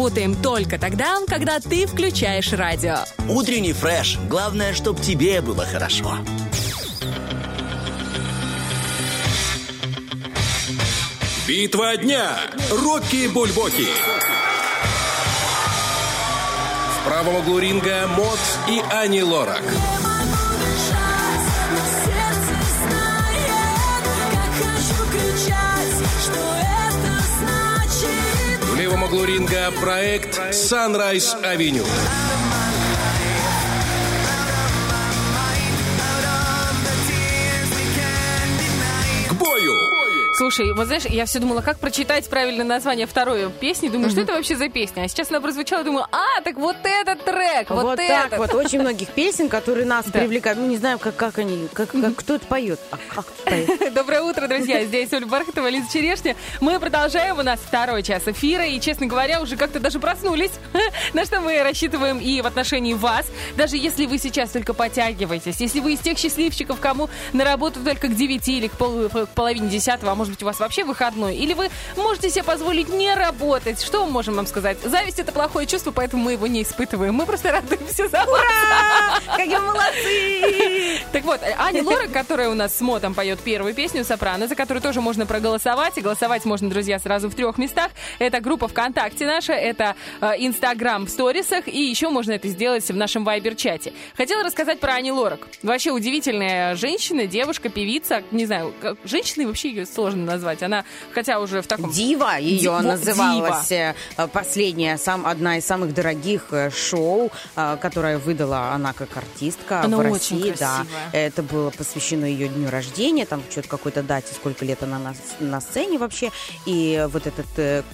Работаем только тогда, когда ты включаешь радио. Утренний фреш. Главное, чтобы тебе было хорошо. Битва дня. Рокки Бульбоки. В правом углу ринга Мот и Ани Лорак. В левом углу ринга проект Sunrise Avenue. Слушай, вот знаешь, я все думала, как прочитать правильное название второй песни. Думаю, что это вообще за песня? А сейчас она прозвучала, думаю, а, так вот этот трек, вот, Вот, так этот. вот, очень многих песен, которые нас Да. привлекают. Ну, не знаю, как, как они, как, как- кто это поет. А как это поет? <laughs> Доброе утро, друзья. Здесь Оля Бархатова, Лиза Черешня. Мы продолжаем. У нас второй час эфира. И, честно говоря, уже как-то даже проснулись. <laughs> На что мы рассчитываем и в отношении вас. Даже если вы сейчас только подтягиваетесь. Если вы из тех счастливчиков, кому на работу только к 9 или к, пол- к половине десятого, а может быть у вас вообще выходной. Или вы можете себе позволить не работать. Что мы можем вам сказать? Зависть это плохое чувство, поэтому мы его не испытываем. Мы просто радуемся за вас. Какие молодцы! Так вот, Аня Лорак, которая у нас с мотом поет первую песню «Сопрано», за которую тоже можно проголосовать. И голосовать можно, друзья, сразу в трех местах. Это группа ВКонтакте наша, это э, Инстаграм в сторисах, и еще можно это сделать в нашем Вайбер-чате. Хотела рассказать про Ани Лорак. Вообще удивительная женщина, девушка, певица. Не знаю, как, женщиной вообще ее сложно назвать. Она, хотя уже в таком... Дива ее Ди- называлась. э, Последняя, сам, одна из самых дорогих э, шоу, э, которое выдала она как артистка Она в очень России. Да, красивая. это было посвящено ее дню рождения, там что-то какой-то дате, сколько лет она на, на сцене вообще. И вот этот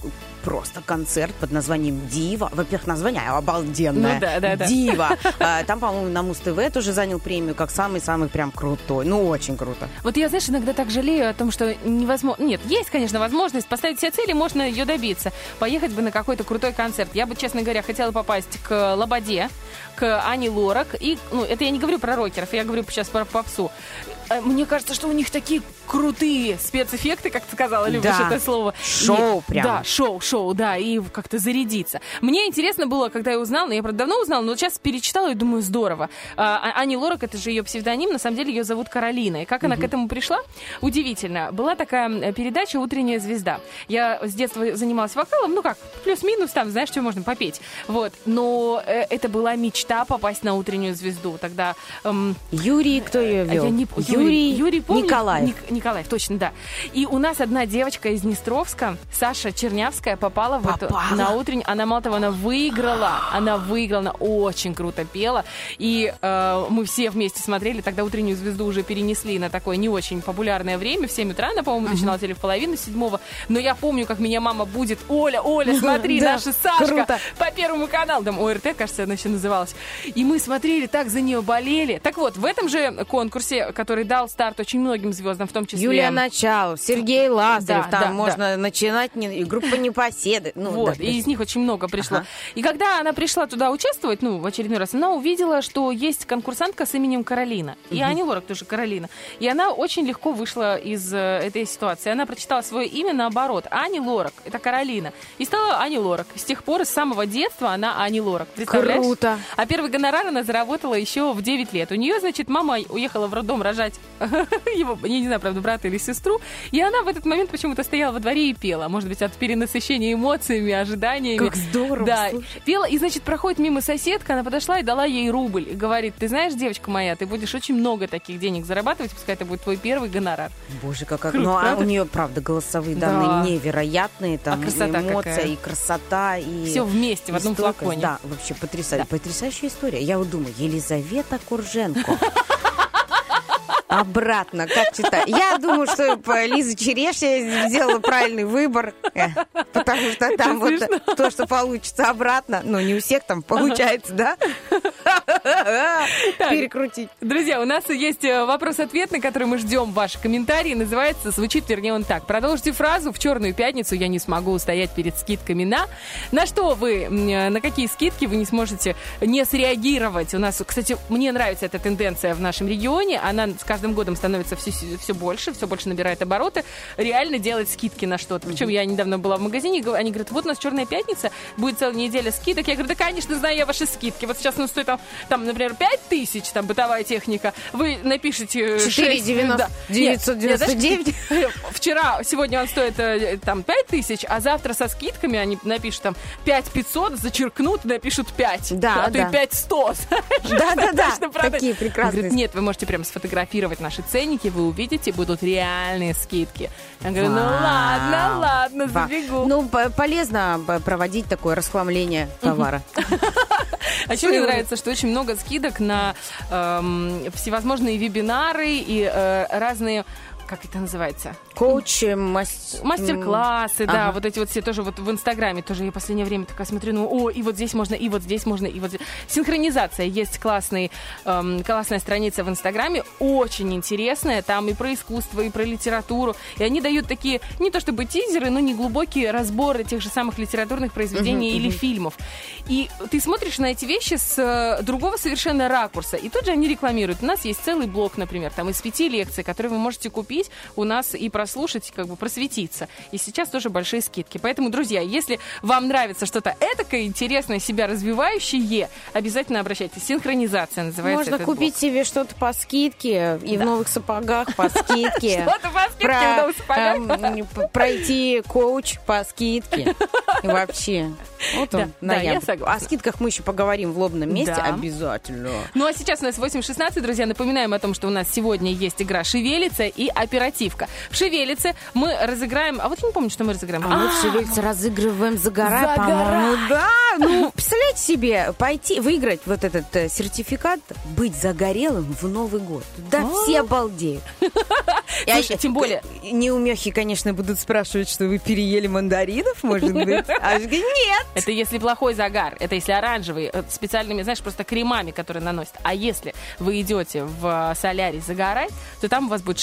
просто концерт под названием «Дива». Во-первых, название обалденное. Ну да, да, да. «Дива». <laughs> А, Там, по-моему, на Муз-ТВ тоже занял премию как самый-самый прям крутой. Ну, очень круто. Вот я, знаешь, иногда так жалею о том, что невозможно... Нет, есть, конечно, возможность поставить себе цели, можно ее добиться. Поехать бы на какой-то крутой концерт. Я бы, честно говоря, хотела попасть к Лободе, к Ане Лорак. И, ну, это я не говорю про рокеров, я говорю сейчас про попсу. Э, Мне кажется, что у них такие крутые спецэффекты, как ты сказала, любишь Да. это слово. Шоу И- прям. Да, шоу, шоу, да, и как-то зарядиться. Мне интересно было, когда я узнала, я, правда, давно узнала, но вот сейчас перечитала и думаю, здорово. А, А- Ани Лорак, это же ее псевдоним, на самом деле ее зовут Каролина. И как она к этому пришла? Удивительно. Была такая м, передача «Утренняя звезда». Я с детства занималась вокалом, ну как, плюс-минус там, знаешь, что можно попеть. Вот. Но э, это была мечта попасть на «Утреннюю звезду». Тогда... эм, Юрий, кто ее вел? Я не, п- Юрий, Юрий помню? Николаев. Ник- Николаев, точно, да. И у нас одна девочка из Днестровска, Саша Чернявская, попала, в эту, Попала? на утреннюю. Она, мало того, она выиграла. Она выиграла, она очень круто пела. И э, мы все вместе смотрели. Тогда утреннюю звезду уже перенесли на такое не очень популярное время. В 7 утра она, по-моему, начиналась или в половину седьмого. Но я помню, как меня мама будет. Оля, Оля, <laughs> смотри, наша Сашка по первому каналу. Там ОРТ, кажется, она еще называлась. И мы смотрели, так за нее болели. Так вот, в этом же конкурсе, который дал старт очень многим звездам, в том числе... Юлия Началов, Сергей Лазарев, Да, там да, можно начинать, не- группа <laughs> Непоседы. Ну, вот, да, и из них очень много пришло. Ага. И когда она пришла туда участвовать, ну, в очередной раз, она увидела, что есть конкурсантка с именем Каролина. И Ани Лорак тоже Каролина. И она очень легко вышла из э, этой ситуации. Она прочитала свое имя наоборот. Ани Лорак. Это Каролина. И стала Ани Лорак. С тех пор, с самого детства, она Ани Лорак. Представляешь? Круто. А первый гонорар она заработала еще в 9 лет. У нее, значит, мама уехала в роддом рожать <laughs> его, я не знаю, правда, брата или сестру. И она в этот момент почему-то стояла во дворе и пела. Может быть, от перенасыщения эмоциями, ожиданиями. Как здорово, Да, слушай. пела. И, значит, проходит мимо соседка, она подошла и дала ей рубль. И говорит, ты знаешь, девочка моя, ты будешь очень много таких денег зарабатывать, пускай это будет твой первый гонорар. Боже, какая... Круто, ну, а у нее, правда, голосовые Да. данные невероятные. Там А красота эмоция, какая. и красота, и... Все вместе, в одном флаконе. Да, вообще потрясающе. Потрясающая история. Я вот думаю, Елизавета Курженко. <laughs> Обратно, как читать? Я думаю, что Лиза Черешня сделала правильный выбор, э, потому что там вот то, что получится обратно, ну, не у всех там получается, да? Перекрутить. Друзья, у нас есть э, вопрос-ответ, на который мы ждем ваши комментарии. Называется, звучит, вернее, он так. Продолжите фразу «В черную пятницу я не смогу устоять перед скидками на...» На что вы, э, на какие скидки вы не сможете не среагировать? У нас, кстати, мне нравится эта тенденция в нашем регионе. Она с каждым годом становится все, все больше, все больше набирает обороты. Реально делать скидки на что-то. Причем я недавно была в магазине, они говорят, вот у нас черная пятница, будет целая неделя скидок. Я говорю, да, конечно, знаю я ваши скидки. Вот сейчас ну, стоит там, там, например, 5 тысяч, там, бытовая техника. Вы напишите... 4,90, 999. <laughs> Вчера, сегодня он стоит э, там 5 тысяч, а завтра со скидками они напишут там 5 500, зачеркнут напишут 5. Да, а то да. и 5 100. Да-да-да, Точно, правда? такие прекрасные. говорит, нет, вы можете прям сфотографировать наши ценники, вы увидите, будут реальные скидки. Я говорю, ну ладно, ладно, забегу. Ну, по- полезно проводить такое расхламление товара. <laughs> А еще мне нравится, что очень много скидок на эм, всевозможные вебинары и э, разные, как это называется? Коуч, э, мас- Мастер-классы, да, Ага. вот эти вот все тоже вот в Инстаграме тоже я в последнее время такая смотрю, ну, о, и вот здесь можно, и вот здесь можно, и вот здесь. Синхронизация есть классный, эм, классная страница в Инстаграме, очень интересная, там и про искусство, и про литературу, и они дают такие, не то чтобы тизеры, но не глубокие разборы тех же самых литературных произведений или фильмов. И ты смотришь на эти вещи с э, другого совершенно ракурса, и тут же они рекламируют. У нас есть целый блок, например, там из пяти лекций, которые вы можете купить у нас и прослушать, как бы просветиться. И сейчас тоже большие скидки. Поэтому, друзья, если вам нравится что-то этакое, интересное, себя развивающее, обязательно обращайтесь. Синхронизация называется Можно купить себе что-то по скидке и в новых сапогах по <laughs> скидке. блок. Что-то по скидке Про- в новых сапогах. эм, пройти коуч по скидке. <laughs> Вообще. Вот он, Да, да, ноябрь. О скидках мы еще поговорим в лобном месте Да. обязательно. Ну а сейчас у нас 8.16, друзья. Напоминаем о том, что у нас сегодня есть игра «Шевелица» и «Оперативка». В «Шевелице» мы разыграем... А вот я не помню, что мы разыграем. А мы в Шевельце разыгрываем «Загорай», по-моему. Да, ну, представляете себе, пойти, выиграть вот этот э, сертификат, быть загорелым в Новый год. Да, А. все обалдеют. <laughs> Слушай, тем более- Неумехи, конечно, будут спрашивать, что вы переели мандаринов, может быть. А нет. Это если плохой загар, это если оранжевый, э, специальными, знаешь, просто кремами, которые наносят. А если вы идете в э, солярий загорать, то там у вас будет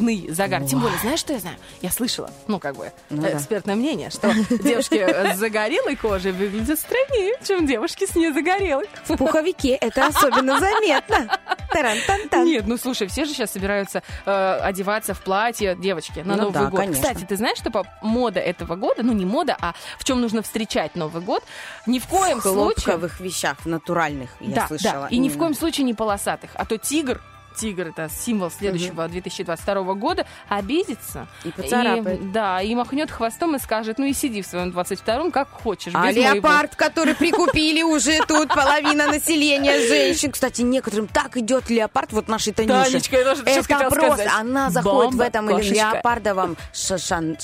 шоколадный загар. Тем более, знаешь, что я знаю? Я слышала, ну, как бы, Ну э, да. экспертное мнение, что девушки <laughs> с загорелой кожей выглядят стройнее, чем девушки с незагорелой. В пуховике это особенно заметно. Таран-тан-тан. Нет, ну слушай, все же сейчас собираются э, одеваться в платье, девочки, на Ну Новый да, год. конечно. Кстати, ты знаешь, что мода этого года, ну не мода, а в чем нужно встречать Новый год, ни в коем В случае... хлопковых вещах, в натуральных, я да, слышала. да, и ни в коем случае не полосатых, а то тигр Тигр это символ следующего 2022 года, обидится. И поцарапает. да, и махнет хвостом и скажет, ну и сиди в своем 22-м, как хочешь. А без моего». леопард, который прикупили уже тут половина населения женщин. Кстати, некоторым так идет леопард, вот нашей Танюше. Танечка, я тоже сейчас Это просто, она заходит в этом леопардовом шаль,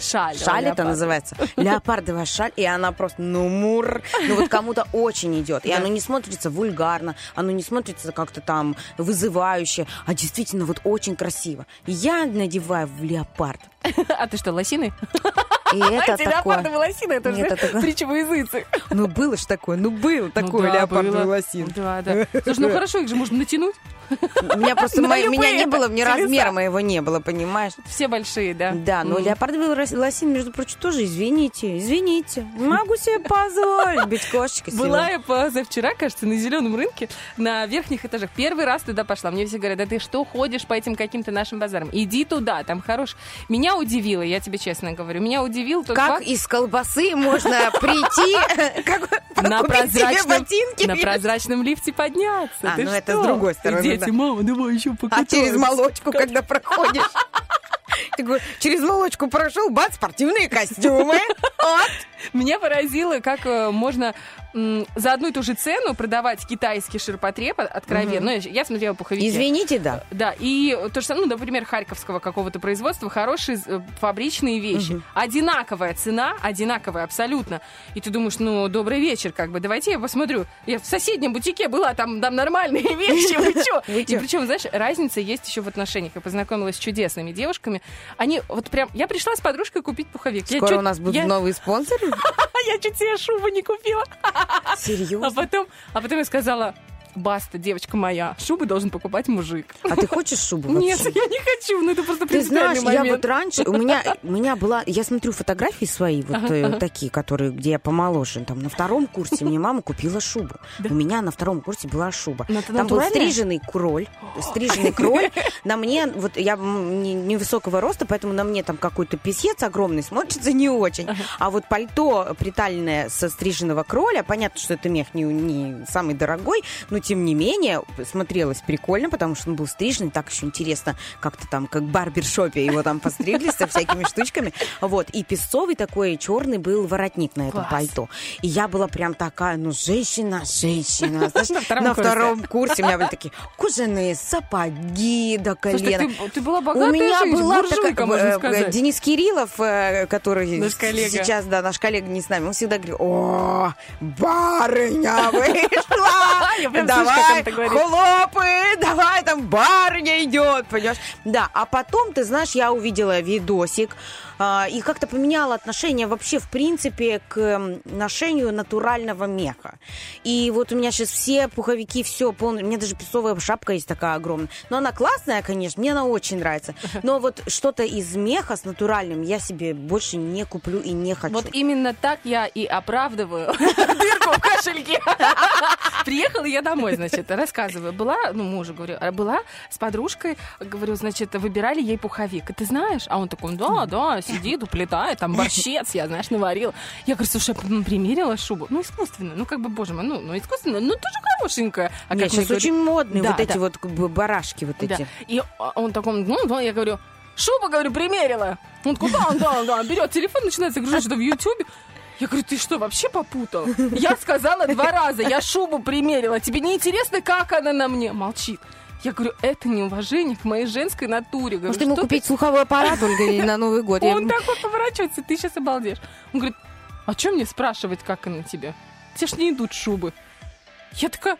Шаль, это называется, леопардовая шаль, и она просто, ну, мур, ну, вот кому-то очень идет, и оно не смотрится вульгарно, оно не смотрится как-то там вызывающе, а действительно вот очень красиво. Я надеваю в леопард, <laughs> А ты что, лосины? <laughs> и это такое... леопардовые лосины, это же это притча во языце. Ну, было ж такое, ну, было Ну такое да, леопардовый лосин. Да, да. Слушай, ну хорошо, их же можно натянуть. У меня просто мои- меня не было, мне размера моего не было, понимаешь? Все большие, да. Да, но леопардовый лосин, между прочим, тоже, извините, извините. Могу себе позволить быть кошечкой. Была я позавчера, кажется, на зеленом рынке на верхних этажах. Первый раз туда пошла. Мне все говорят, да ты что ходишь по этим каким-то нашим базарам? Иди туда, там хорош. Меня удивило, я тебе честно говорю, меня удивил тот Как факт, из колбасы можно прийти <laughs> на прозрачном, на прозрачном лифте подняться. А, ну это с другой стороны, дети, мама, давай еще А покатаемся. через молочку, когда проходишь? <laughs> Через молочку прошел, бац, спортивные костюмы. <laughs> Меня поразило, как э, можно за одну и ту же цену продавать китайский ширпотреб от- откровенно. Ну, я, я смотрела пуховики. Извините, да. Да, и то же самое, ну, например, харьковского какого-то производства, хорошие э, фабричные вещи. Одинаковая цена, одинаковая абсолютно. И ты думаешь, ну, добрый вечер, как бы, давайте я посмотрю. Я в соседнем бутике была, там, там нормальные <laughs> вещи, вы чё? И причем, знаешь, разница есть еще в отношениях. Я познакомилась с чудесными девушками. Они вот прям... Я пришла с подружкой купить пуховик. Скоро у нас будут новые спонсоры. <laughs> Я чуть себе шубу не купила. <laughs> А Серьезно? потом, а потом я сказала, баста, девочка моя, шубы должен покупать мужик. А ты хочешь шубу Нет, вообще? я не хочу, ну это просто Ты знаешь, принципиальный я момент. вот раньше, у меня, у меня была, я смотрю фотографии свои, вот э, такие, которые, где я помоложе, там на втором курсе мне мама купила шубу. У меня на втором курсе была шуба. Это Там был стриженный кроль, стриженный кроль. На мне, вот я невысокого роста, поэтому на мне там какой-то писец огромный смотрится не очень. А вот пальто приталенное со стриженного кроля, понятно, что это мех не, не самый дорогой, но тем не менее смотрелось прикольно, потому что он был стриженный, так еще интересно, как-то там, как в барбершопе его там постригли со всякими штучками. Вот, и песцовый такой черный был воротник на этом Класс. пальто. И я была прям такая, ну, женщина, женщина. <laughs> Знаешь, На втором на курсе. втором курсе у меня были такие кожаные сапоги до Слушай, колена. ты, ты была богатая У меня была такая, можно э, сказать. Денис Кириллов, э, который Наш коллега. сейчас, да, наш коллега не с нами, он всегда говорит, о, барыня вышла, Я прям слышу, как давай, он это говорит. хлопы, давай, там барыня идет, понимаешь? Да, а потом, ты знаешь, я увидела видосик, и как-то поменяла отношение вообще, в принципе, к ношению натурального меха. И вот у меня сейчас все пуховики, все полное. У меня даже песовая шапка есть такая огромная. Но она классная, конечно, мне она очень нравится. <laughs> Но вот что-то из меха с натуральным я себе больше не куплю и не хочу. Вот именно так я и оправдываю <laughs> дырку в кошельке. <laughs> Приехала я домой, значит, рассказываю. Была, ну, мужу говорю, а была с подружкой, говорю, значит, выбирали ей пуховик. Ты знаешь? А он такой, да, да, сидит, уплетает, там борщец, я, знаешь, наварил. Я говорю, слушай, я примерила шубу. Ну, искусственно, ну, как бы, боже мой, ну, ну искусственно, ну, тоже хорошенькая. А Нет, сейчас говорят- очень модные Да, вот эти да. вот барашки вот Да. эти. И он такой, ну, я говорю, шубу, говорю, примерила. Он такой, да, да, да, берет телефон, начинает загружать что-то в Ютубе. Я говорю, ты что, вообще попутал? Я сказала два раза, я шубу примерила. Тебе не интересно, как она на мне? Молчит. Я говорю, это неуважение к моей женской натуре. Говорю, Может, ему «Что ты купить слуховой аппарат, Ольга, или на Новый год? Он такой поворачивается, ты сейчас обалдеешь. Он говорит, а что мне спрашивать, как она тебе? Тебе ж не идут шубы. Я такая,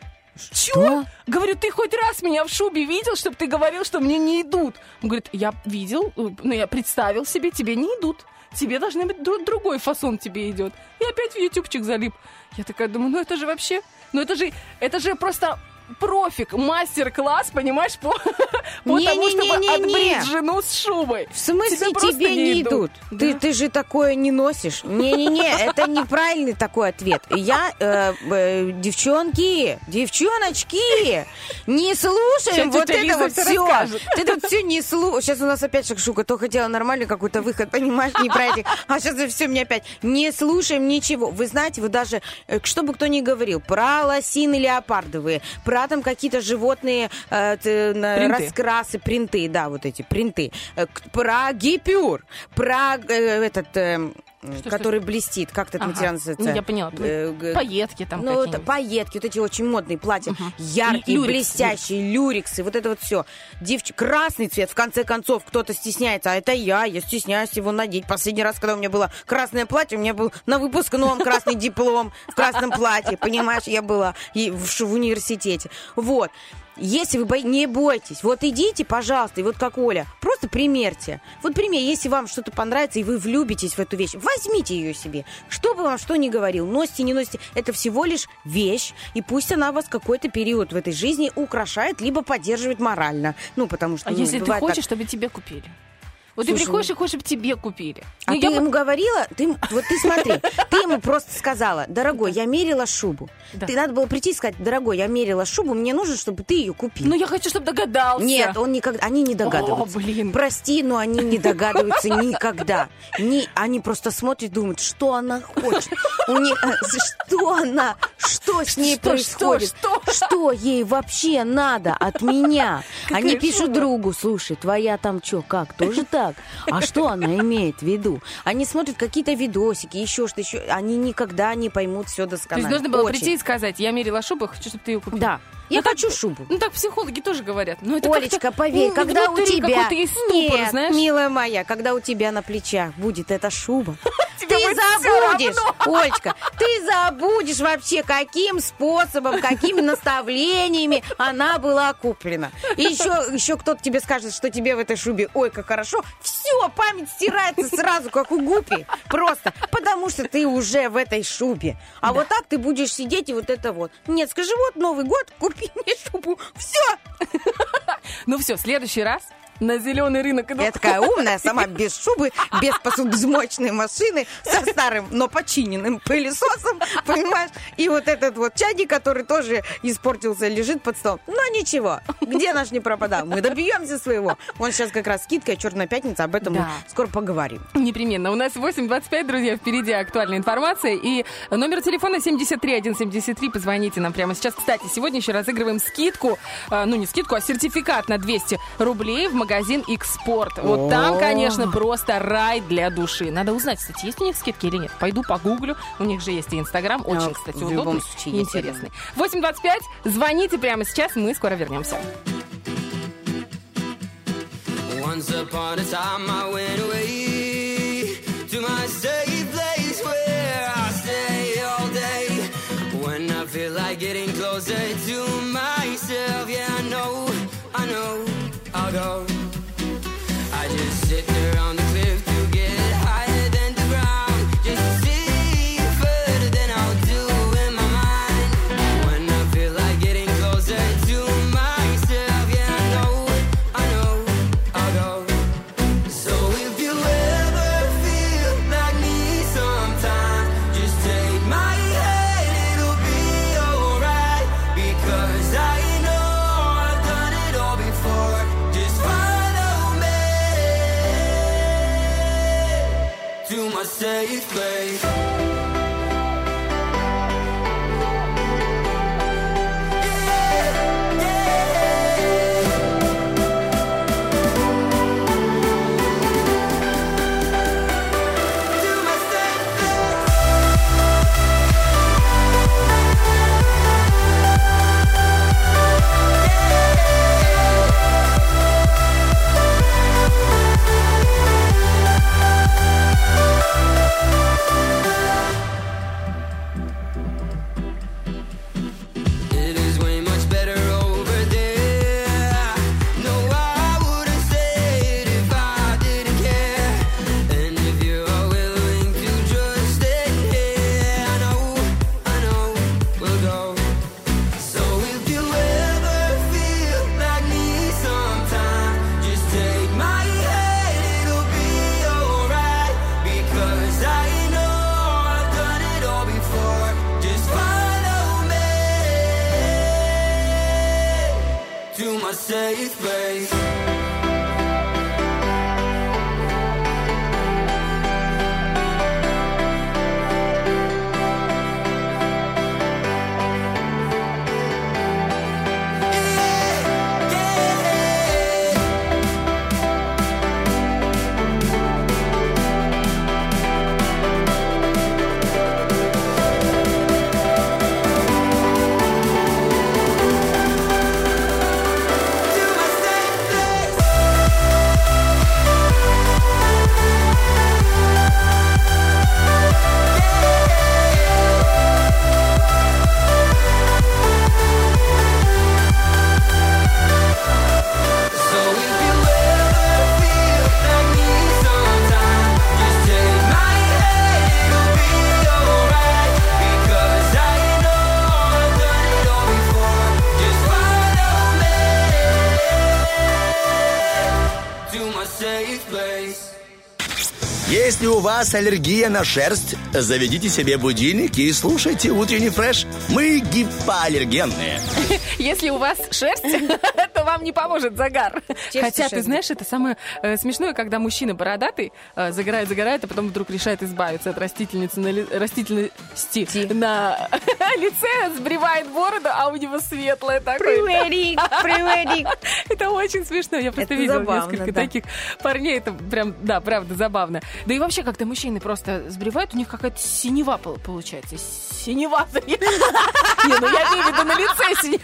чё? Говорю, ты хоть раз меня в шубе видел, чтобы ты говорил, что мне не идут? Он говорит, я видел, э, ну я представил себе, тебе не идут. Тебе должны быть дру- другой фасон тебе идет. И опять в ютубчик залип. Я такая думаю, ну это же вообще, ну это же, это же просто профик, мастер-класс, понимаешь, по, <laughs> по тому, чтобы Не-не-не-не-не. отбрить жену с шубой. В смысле Тебе тебе не идут? Ты, Да. ты же такое не носишь. Не-не-не, <laughs> это неправильный такой ответ. Я, э, э, девчонки, девчоночки, не слушаем Сейчас вот это вот все. расскажет. Ты тут все не слушаешь. Сейчас у нас опять шакшука. То хотела нормальный какой-то выход, понимаешь, не про этих. А сейчас все мне опять. Не слушаем ничего. Вы знаете, вы даже, э, что бы кто ни говорил, про лосины леопардовые, про там какие-то животные э, Принты. раскрасы, принты, да, вот эти принты. Э, Про гипюр, про э, этот... э, Что, который блестит, как этот Ага. материал называется? Ну, я поняла. Э, Пайетки там ну, это пайетки, вот эти очень модные платья, яркие, Люрикс, блестящие, люриксы, вот это вот все. Девч... Красный цвет, в конце концов, кто-то стесняется, а это я, я стесняюсь его надеть. Последний раз, когда у меня было красное платье, у меня был на выпускном красный диплом в красном платье, понимаешь, я была в университете. Вот. Если вы бои- не бойтесь, вот идите, пожалуйста, и вот как Оля, просто примерьте. Вот пример, если вам что-то понравится, и вы влюбитесь в эту вещь, возьмите ее себе. Что бы вам что ни говорил, носите, не носите, это всего лишь вещь, и пусть она вас какой-то период в этой жизни украшает, либо поддерживает морально. Ну, потому что, А ну, если ты бывает так. хочешь, чтобы тебе купили? Вот ты Слушай, приходишь и хочешь, чтобы тебе купили. А Ну, ты я ему говорила, ты, вот ты смотри, ты ему просто сказала, дорогой, я мерила шубу. Да. Ты надо было прийти и сказать, дорогой, я мерила шубу, мне нужно, чтобы ты ее купил. Ну, я хочу, чтобы догадался. Нет, он никогда, они не догадываются. О, блин. Прости, но они не догадываются никогда. Не, они просто смотрят, думают, что она хочет. У них, э, что она, что с ней Что, происходит, что, что ей вообще надо от меня. <laughs> Какая Они пишут другу, слушай, твоя там что, как, тоже так? А что она имеет в виду? Они смотрят какие-то видосики, еще что-то еще. Они никогда не поймут все То досконально. есть нужно было Очень. прийти и сказать, я мерила шубу, хочу, чтобы ты ее купил. Да. Я Ну, так- хочу шубу. Ну так психологи тоже говорят. Ну, это Олечка, поверь, ну, когда у тебя... ступор, Нет, знаешь? милая моя, когда у тебя на плечах будет эта шуба, <laughs> ты забудешь, Олечка, ты забудешь вообще, каким способом, какими наставлениями она была куплена. И еще, еще кто-то тебе скажет, что тебе в этой шубе, ой, как хорошо, все, память стирается сразу, как у Гупи, просто, потому что ты уже в этой шубе. А вот так ты будешь сидеть и вот это вот. Нет, скажи, вот Новый год, купи мне шубу, все, Ну все, в следующий раз на зеленый рынок иду. Я такая умная, сама <laughs> без шубы, без посудомоечной машины, со старым, но починенным пылесосом, понимаешь? И вот этот вот чайник, который тоже испортился, лежит под столом. Но ничего, где наш не пропадал? Мы добьемся своего. Вон сейчас как раз скидка, черная пятница, об этом Да. мы скоро поговорим. Непременно. У нас 8.25, друзья, впереди актуальная информация. И номер телефона 73173. Позвоните нам прямо сейчас. Кстати, сегодня еще разыгрываем скидку, э, ну не скидку, а сертификат на 200 рублей в магазин X-Sport. Вот там, конечно, просто рай для души. Надо узнать, кстати, есть у них скидки или нет. Пойду погуглю. У них же есть и Инстаграм. Очень, А, кстати, удобный и интересный. 8.25. Звоните прямо сейчас. Мы скоро вернемся. Once upon a time I went away to my safe place where I stay all day. When I feel like getting closer to myself, yeah, I know, I know, I'll go. Вас аллергия на шерсть, заведите себе будильник и слушайте утренний фреш. Мы гипоаллергенные. <laughs> Если у вас шерсть, <laughs> вам не поможет загар. Хотя, ты знаешь, это самое э, смешное, когда мужчина бородатый э, загорает, загорает, а потом вдруг решает избавиться от растительницы на ли- растительности на <laughs> лице, сбривает бороду, а у него светлое такое. Приветик, <laughs> приветик. Это очень смешно. Я просто Это видела забавно, несколько да. таких парней. Это прям, да, правда, забавно. Да и вообще, когда мужчины просто сбривают, у них какая-то синева пол- получается. Синева. <laughs> Не, ну я имею в виду на лице синева.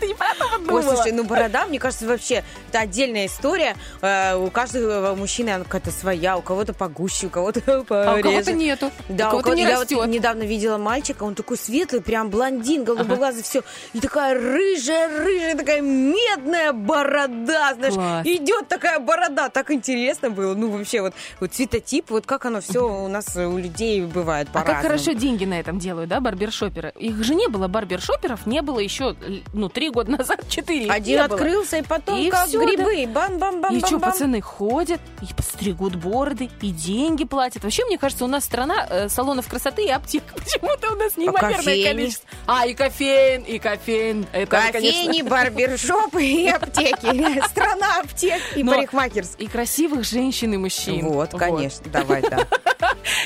Ты не про то Ой, подумала. слушай, ну борода, мне кажется, вообще это отдельная история. Э, У каждого мужчины она какая-то своя, у кого-то погуще, у кого-то <laughs> А у кого-то пореже. нету. Да, у кого-то не я растет. вот недавно видела мальчика, он такой светлый, прям блондин, голубоглазый, все. И такая рыжая, рыжая, такая медная борода, знаешь. Класс. Идет такая борода, так интересно было. Ну, вообще, вот, вот цветотип, вот как оно все у нас у людей бывает А по-разному. как хорошо деньги на этом делают, да, барбершоперы? Их же не было барбершоперов, не было еще, ну, три года <laughs> назад, четыре. Один не было. открылся, и потом И как всё, грибы. Бам-бам-бам. И что, пацаны ходят, и постригут бороды, и деньги платят. Вообще, мне кажется, у нас страна э, салонов красоты и аптек. <laughs> Почему-то у нас неимоверное кофейни. количество. А, и кофеин, и кофеин. Это, Кофейни, конечно, <laughs> барбершопы и аптеки. <laughs> Страна аптек и парикмахерских. И красивых женщин и мужчин. Вот, конечно, давай, да.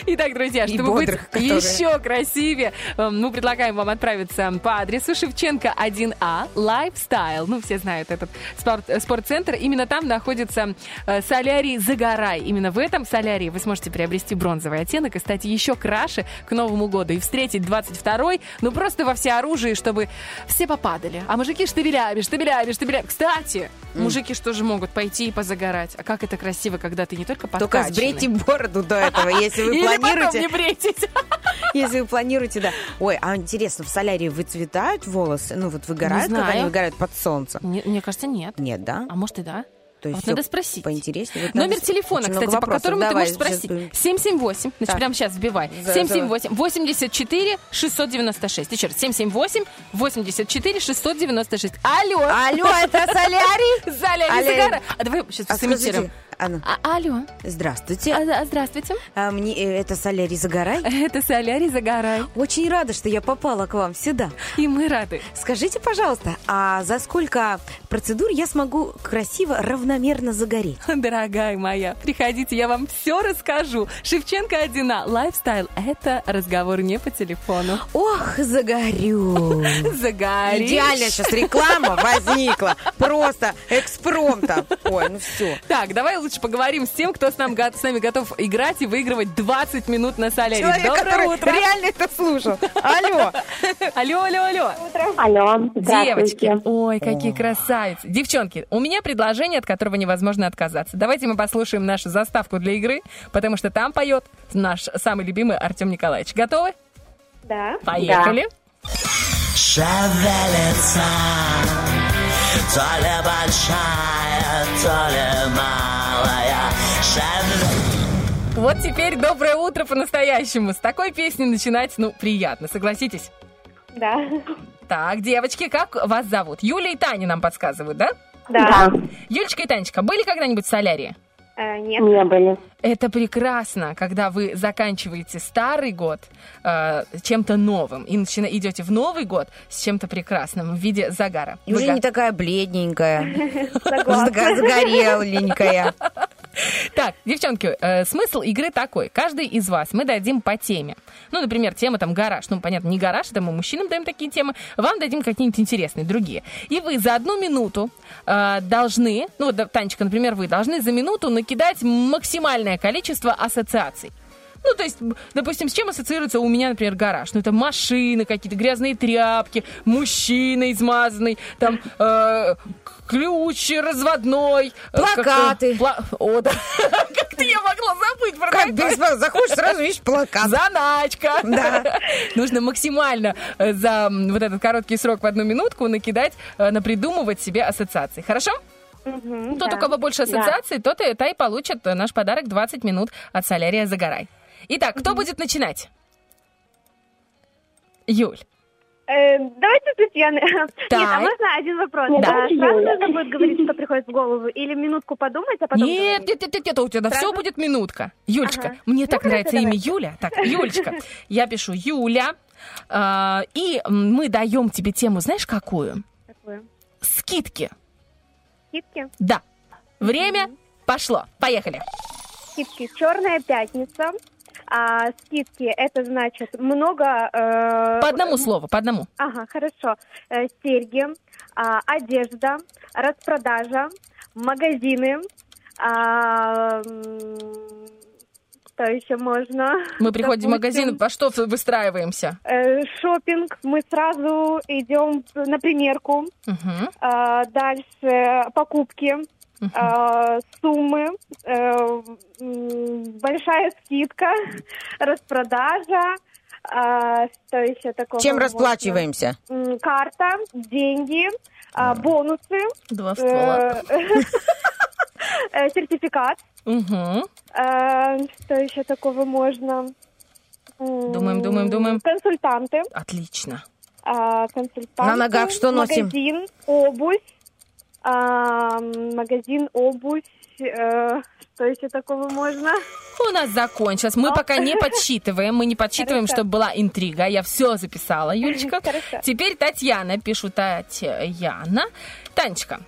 Итак, друзья, чтобы бодрых, быть которые- еще красивее, э, мы предлагаем вам отправиться по адресу Шевченко 1А, Lifestyle. Ну, все знают этот спорт- э, спортцентр. Именно там находится э, солярий «Загорай». Именно в этом солярии вы сможете приобрести бронзовый оттенок и стать еще краше к Новому году. И встретить 22-й, ну, просто во всеоружии, чтобы все попадали. А мужики штабелями, штабелями, штабелями. Кстати, мужики что же могут пойти и позагорать? А как это красиво, когда ты не только Только подкачанный. сбрейте бороду до этого, если вы <laughs> Или потом планируете. не брейтесь. <laughs> <laughs> Если вы планируете, да. Ой, а интересно, в солярии выцветают волосы? Ну, вот выгорают, как они выгорают под солнцем? Не- мне кажется, нет. Нет, да? А может и да. То есть вот надо спросить. Поинтереснее. Вот Номер телефона, кстати, много по вопросов. которому ты Давай, можешь спросить. сейчас будем. 778, значит, Так. прямо сейчас вбивай. За- 778 84 696. Еще раз, 778 84 696. Алло! Алло, это солярий? <laughs> Солярий. Загара. А давай сейчас А сымитируем. Анна, А, алло. здравствуйте. А, да, здравствуйте. А мне э, это солярий Загорай? <laughs> Это Солярий Загорай. Очень рада, что я попала к вам сюда. И мы рады. Скажите, пожалуйста, а за сколько процедур я смогу красиво, равномерно загореть? <laughs> Дорогая моя, приходите, я вам все расскажу. Шевченко 1А, лайфстайл. Это разговор не по телефону. Ох, загорю. <laughs> Загоришь. Идеальная сейчас реклама возникла. Просто экспромтом. Ой, ну все. Так, давай лучше поговорим с тем, кто с, нам, с нами готов играть и выигрывать 20 минут на солярий. Человек, Доброе который утро. реально это слушал. Алло. Алло, алло, алло. Алло, Девочки, ой, какие красавицы. Девчонки, у меня предложение, от которого невозможно отказаться. Давайте мы послушаем нашу заставку для игры, потому что там поет наш самый любимый Артем Николаевич. Готовы? Да. Поехали. Шевелится То ли большая, то ли малая Шевелится Вот теперь доброе утро по-настоящему. С такой песни начинать, ну, приятно, согласитесь? Да. Так, девочки, как вас зовут? Юля и Таня нам подсказывают, да? Да. Юлечка и Танечка, были когда-нибудь в солярии? Э, нет. Не были. Это прекрасно, когда вы заканчиваете старый год э, чем-то новым и начина- идете в Новый год с чем-то прекрасным в виде загара. И уже го- не такая бледненькая, <laughs> зага- загореленькая. Так, девчонки, э, смысл игры такой. Каждый из вас мы дадим по теме. Ну, например, тема там гараж. Ну, понятно, не гараж, это мы мужчинам даем такие темы. Вам дадим какие-нибудь интересные, другие. И вы за одну минуту э, должны, ну, Танечка, например, вы должны за минуту накидать максимальное количество ассоциаций. Ну, то есть, допустим, с чем ассоциируется у меня, например, гараж? Ну, это машины какие-то, грязные тряпки, мужчина измазанный, там, э, ключ разводной. э, Плакаты. пла- О, да. <laughs> Как-то я могла забыть про Как без заходишь, сразу видишь плакат. Заначка. Да. <laughs> Нужно максимально э, за вот этот короткий срок в одну минутку накидать, э, напридумывать себе ассоциаций. Хорошо? Мгм, Тот, да. у кого больше Да. ассоциаций, тот и, та и получит э, наш подарок 20 минут от солярия «Загорай». Итак, кто будет начинать? Юль. Э, давайте Татьяна. <laughs> Нет, а можно один вопрос? Да. А Давайте сразу Юля. нужно будет говорить, что приходит в голову? Или минутку подумать, а потом Нет, говорить? нет, нет, нет, у тебя все Сразу? будет минутка. Юлечка, Ага. мне Ну, так хорошо, нравится имя давайте. Юля. Так, <laughs> Юлечка, я пишу Юля, а, и мы даем тебе тему, знаешь, какую? Такое. Скидки. Скидки. Да. Время пошло. Поехали. Скидки. Черная пятница. А скидки это значит много. э, По одному слову, по одному. Ага, хорошо. Э, серьги, а, одежда, распродажа, магазины. м, что еще можно? Мы приходим в Допустим, магазин, во что выстраиваемся? э, шопинг. Мы сразу идем на примерку. Мгм. А, дальше покупки, а, суммы, э, большая скидка, <laughs> распродажа. а, что еще такого? Чем можно? расплачиваемся? Карта, деньги, а, бонусы, Два ствола. э, <laughs> э, сертификат. Мгм. А, Что еще такого можно? Думаем, думаем, думаем. Консультанты. Отлично. а, консультанты. На ногах что носим? Магазин, обувь. а, магазин, обувь. э, что еще такого можно? У нас закончилось. Мы пока не подсчитываем. Мы не подсчитываем, Хорошо. чтобы была интрига. Я все записала, Юлечка. Хорошо. Теперь Татьяна. Пишу Татьяна. Танечка,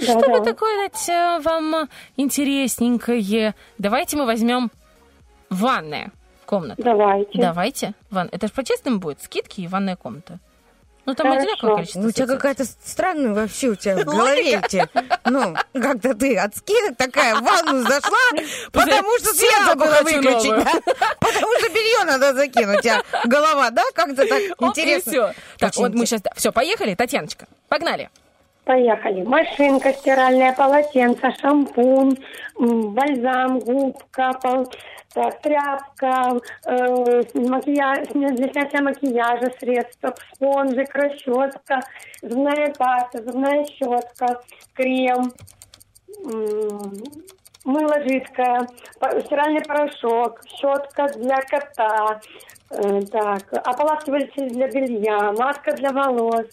Да, что да. такое Тать, вам интересненькое? Давайте мы возьмем ванная комната. Давайте. Давайте. Ван... Это же по-честному будет. Скидки и ванная комната. Ну, там Хорошо. одинаковое количество. Ну, у тебя какая-то странная вообще у тебя в голове. эти. Ну, как-то ты от скидок такая в ванну зашла, потому что свет забыла выключить. да? Потому что белье надо закинуть. А голова, да, как-то так интересно. Так, вот мы сейчас... Все, поехали, Татьяночка. Погнали. Поехали. Машинка, стиральное полотенце, шампунь, бальзам, губка, пол- так, тряпка, э, макияж, для снятия макияжа средства, спонжик, расческа, зубная паста, зубная щетка, крем, мыло жидкое, стиральный порошок, щетка для кота, э, так, ополаскиватель для белья, маска для волос,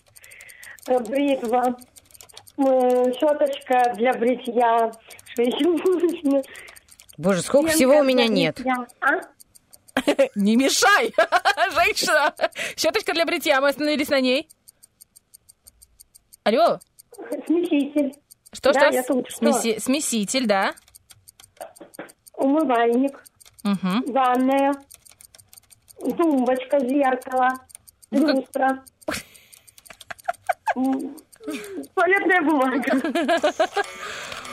э, бритва, э, щеточка для бритья, что еще нужно? Боже, сколько Пенка всего у меня нет. бритья. А? <laughs> Не мешай, <laughs> женщина. Щеточка для бритья, мы остановились на ней. Алло, Смеситель, что, Да, что? я тут, что? Смеси- Смеситель, да. умывальник, Мгм. ванная, тумбочка, зеркало, Ну, люстра, <laughs> туалетная бумага.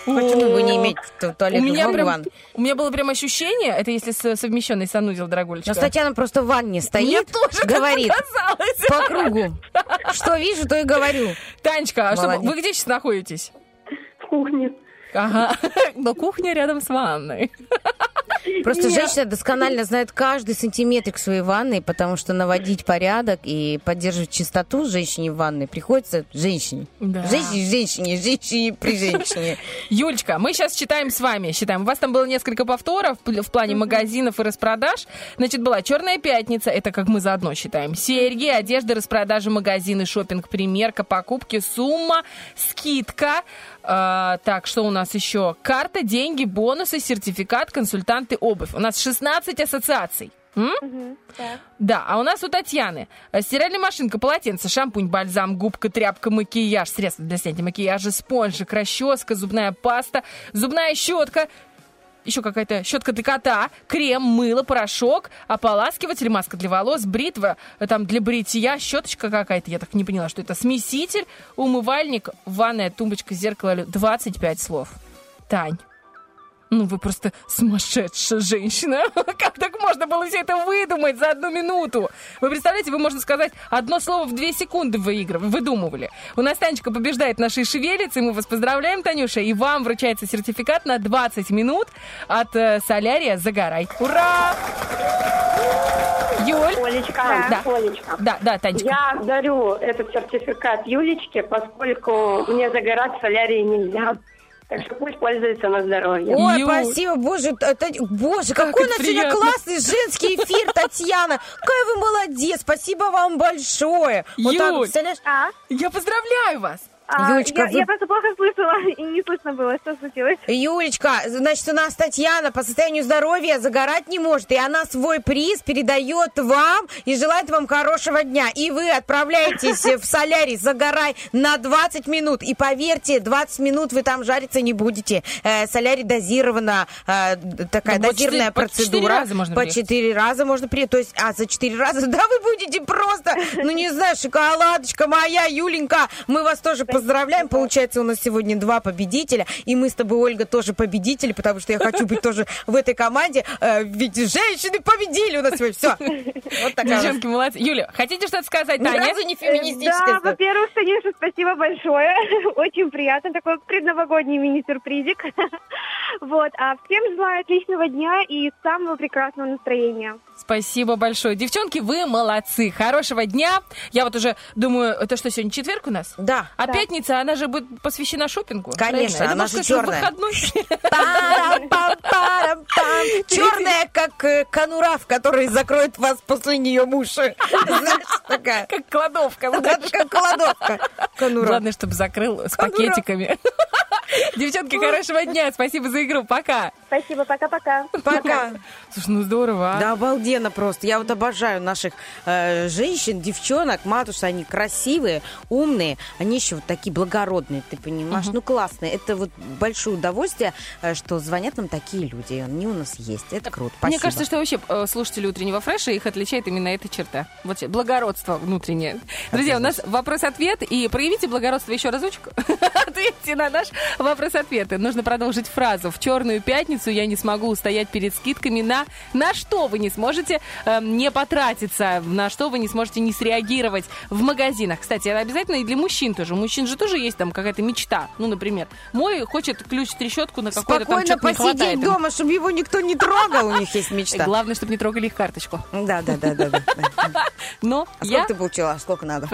Почему бы не иметь ту- У туалетную меня, бумагу прям, у меня было прям ощущение, это если совмещенный санузел, дорогулечка. Но Татьяна просто в ванне стоит, тоже так говорит по кругу. Что вижу, то и говорю. Танечка, а что, вы где сейчас находитесь? В кухне. Ага, но кухня рядом с ванной. Просто Нет. женщина досконально знает каждый сантиметрик своей ванной, потому что наводить порядок и поддерживать чистоту женщине в ванной приходится женщине. Да. Женщине, женщине, женщине при женщине. Юлечка, мы сейчас читаем с вами, считаем. У вас там было несколько повторов в плане магазинов и распродаж. Значит, была Черная пятница, это как мы заодно считаем. Серьги, одежда, распродажи, магазины, шопинг, примерка, покупки, сумма, скидка. А, так, что у нас еще? Карта, деньги, бонусы, сертификат, консультанты, обувь. У нас 16 ассоциаций. М? Да, а у нас у Татьяны э, стиральная машинка, полотенце, шампунь, бальзам, губка, тряпка, макияж, средства для снятия макияжа, спонжик, расческа, зубная паста, зубная щетка, еще какая-то щетка для кота, крем, мыло, порошок, ополаскиватель, маска для волос, бритва, э, там для бритья, щеточка какая-то, я так не поняла, что это, смеситель, умывальник, ванная, тумбочка, зеркало, лю- 25 слов. Тань. Ну, вы просто сумасшедшая женщина. <laughs> Как так можно было все это выдумать за одну минуту? Вы представляете, вы, можно сказать, одно слово в две секунды выигрывали, выдумывали. У нас Танечка побеждает нашей шевелицы, мы вас поздравляем, Танюша, и вам вручается сертификат на 20 минут от э, Солярия «Загорай». Ура! Юль? Олечка, Да. Олечка. Да, да, Танечка. Я дарю этот сертификат Юлечке, поскольку мне загорать в солярии нельзя. Так что пусть пользуется на здоровье. Ой, Ю. спасибо, боже, та- боже, какой у это нас сегодня приятно. классный женский эфир, <laughs> Татьяна. Какая вы молодец, спасибо вам большое. Вот так, Юль. представляешь? А? Я поздравляю вас! А, Юлечка, я, вы- я просто плохо слышала <laughs> и не слышно было, что случилось. Юлечка, значит, у нас Татьяна по состоянию здоровья загорать не может, и она свой приз передает вам и желает вам хорошего дня. И вы отправляетесь в солярий «Загорай» на 20 минут. И поверьте, 20 минут вы там жариться не будете. Э, солярий дозирована, э, такая Ну, по дозированная по четыре процедура. раза можно По приехать. 4 раза можно приехать. То есть, а за 4 раза, <laughs> да, вы будете просто, ну не знаю, шоколадочка моя, Юленька. Мы вас тоже поздравляем. Получается, у нас сегодня два победителя. И мы с тобой, Ольга, тоже победители, потому что я хочу быть тоже в этой команде. Э, Ведь женщины победили у нас сегодня. Все. Вот такая. Девчонки, молодцы. Юля, хотите что-то сказать, Ни Таня? разу не Да, феминистическая. во-первых, конечно, спасибо большое. <laughs> Очень приятно. Такой предновогодний мини-сюрпризик. <laughs> Вот. А всем желаю отличного дня и самого прекрасного настроения. Спасибо большое. Девчонки, вы молодцы. Хорошего дня. Я вот уже думаю, это что, сегодня четверг у нас? Да. А Да. Пятница, она же будет посвящена шопингу. Конечно, правильно? Это, она же. Парам-пам-парам-пам. Черная, как э, конура, в которой закроет вас после нее муж. Знаешь, такая. Как кладовка. Как кладовка. Главное, чтобы закрыл с пакетиками. Девчонки, хорошего дня. Спасибо за игру. Пока. Спасибо, пока-пока. Пока. Слушай, ну здорово, а. Да, обалденно просто. Я вот обожаю наших э, женщин, девчонок, матушек. Они красивые, умные. Они еще вот такие благородные, ты понимаешь? Ну, классные. Это вот большое удовольствие, э, что звонят нам такие люди. И они у нас есть. Это круто. Спасибо. Мне кажется, что вообще э, слушатели утреннего фреша их отличает именно эта черта. Вот благородство внутреннее. Друзья, у нас вопрос-ответ. И проявите благородство еще разочек. <laughs> Ответьте на наш вопрос-ответ. И Нужно продолжить фразу. В черную пятницу я не смогу устоять перед скидками на... На что вы не сможете э, не потратиться? На что вы не сможете не среагировать в магазинах? Кстати, это обязательно и для мужчин тоже. У мужчин же тоже есть там какая-то мечта. Ну, например, мой хочет ключ-трещотку на какой-то там Спокойно посидеть дома, чтобы его никто не трогал. У них есть мечта. Главное, чтобы не трогали их карточку. Да, да, да, да. Но А сколько ты получила? Сколько надо?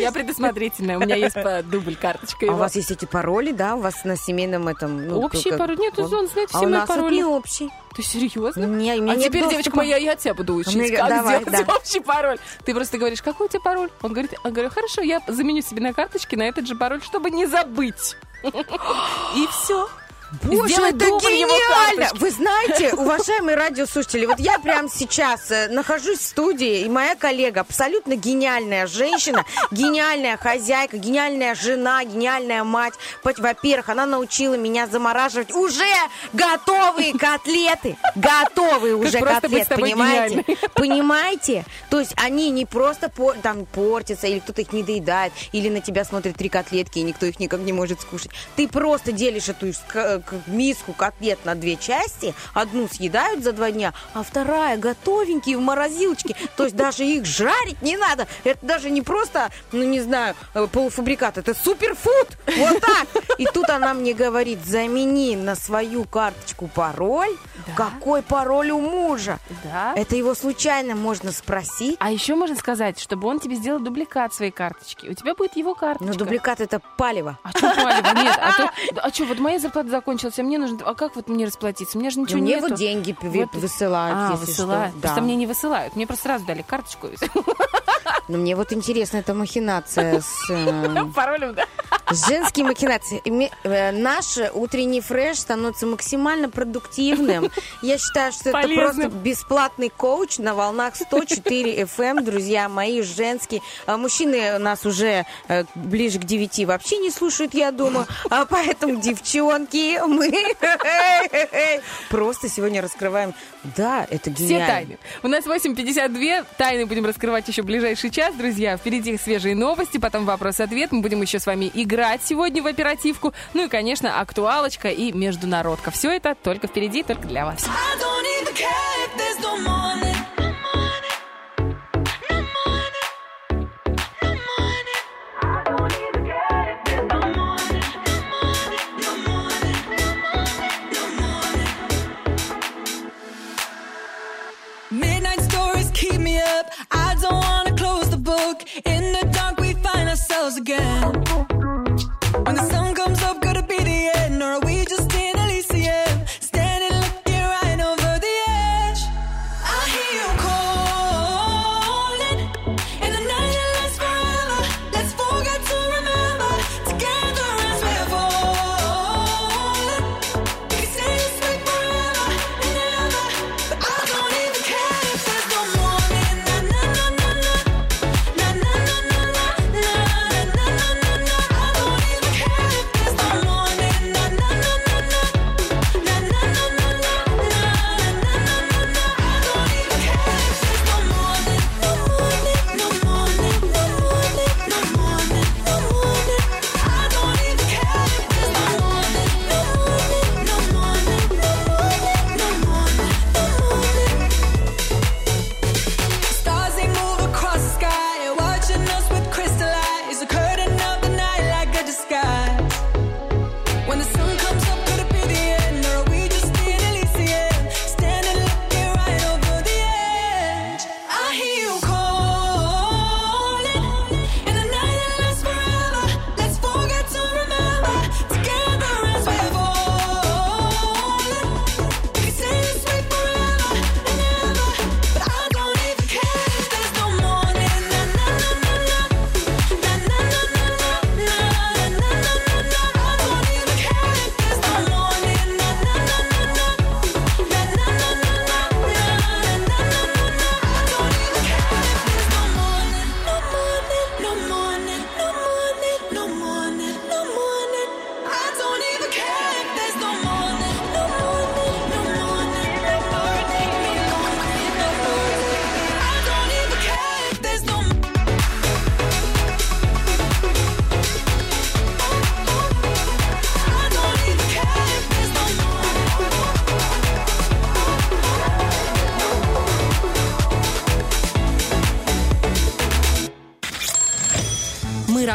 Я предусмотрительная, у меня есть дубль карточка. А у вас есть эти пароли, да? У вас на семейном этом... ну, Общий пароль? Нет, он знает А все у мои нас вот пароли. не общий. Ты серьезно? Не, А нет теперь, доступа. девочка моя, я тебя буду учить, Ну, как давай, сделать да. <laughs> общий пароль. Ты просто говоришь, какой у тебя пароль? Он говорит, я говорю, хорошо, я заменю себе на карточке на этот же пароль, чтобы не забыть. <laughs> И все. Боже, Сделай это гениально! Вы знаете, уважаемые радиослушатели, вот я прямо сейчас э, нахожусь в студии, и моя коллега, абсолютно гениальная женщина, гениальная хозяйка, гениальная жена, гениальная мать. Во-первых, она научила меня замораживать уже готовые котлеты. Готовые уже котлеты, понимаете? Понимаете? То есть они не просто там портятся, или кто-то их не доедает, или на тебя смотрит три котлетки, и никто их никак не может скушать. Ты просто делишь эту миску котлет на две части, одну съедают за два дня, а вторая готовенькие в морозилочке. То есть даже их жарить не надо. Это даже не просто, ну не знаю, э, полуфабрикат, это суперфуд. Вот так. И тут она мне говорит, замени на свою карточку пароль. Какой пароль у мужа? Да. Это его случайно можно спросить. А еще можно сказать, чтобы он тебе сделал дубликат своей карточки. У тебя будет его карточка. Но дубликат это палево. А что палево? Нет, а, то, а что, вот моя зарплата закончилась, а мне нужно... А как вот мне расплатиться? Меня же ничего Мне нету. вот деньги пи- высылают, А, высылают. что. Просто Да. мне не высылают. Мне просто сразу дали карточку. <laughs> Но мне вот интересна эта махинация с... <laughs> э, Паролем, да? Женские махинации. Э, Наш утренний фреш становится максимально продуктивным. Я считаю, что это просто бесплатный коуч на волнах 104 FM, друзья мои, женские. А Мужчины нас уже э, ближе к 9 вообще не слушают, я думаю. А поэтому, девчонки, мы <laughs> просто сегодня раскрываем. Да, это Все гениально. тайны. У нас 8.52. Тайны будем раскрывать еще в ближайший час, друзья. Впереди свежие новости, потом вопрос-ответ. Мы будем еще с вами играть сегодня в оперативку. Ну и, конечно, актуалочка и международка. Все это только впереди, только для вас. I don't even care if there's no morning. Up. I don't wanna close the book. In the dark, we find ourselves again.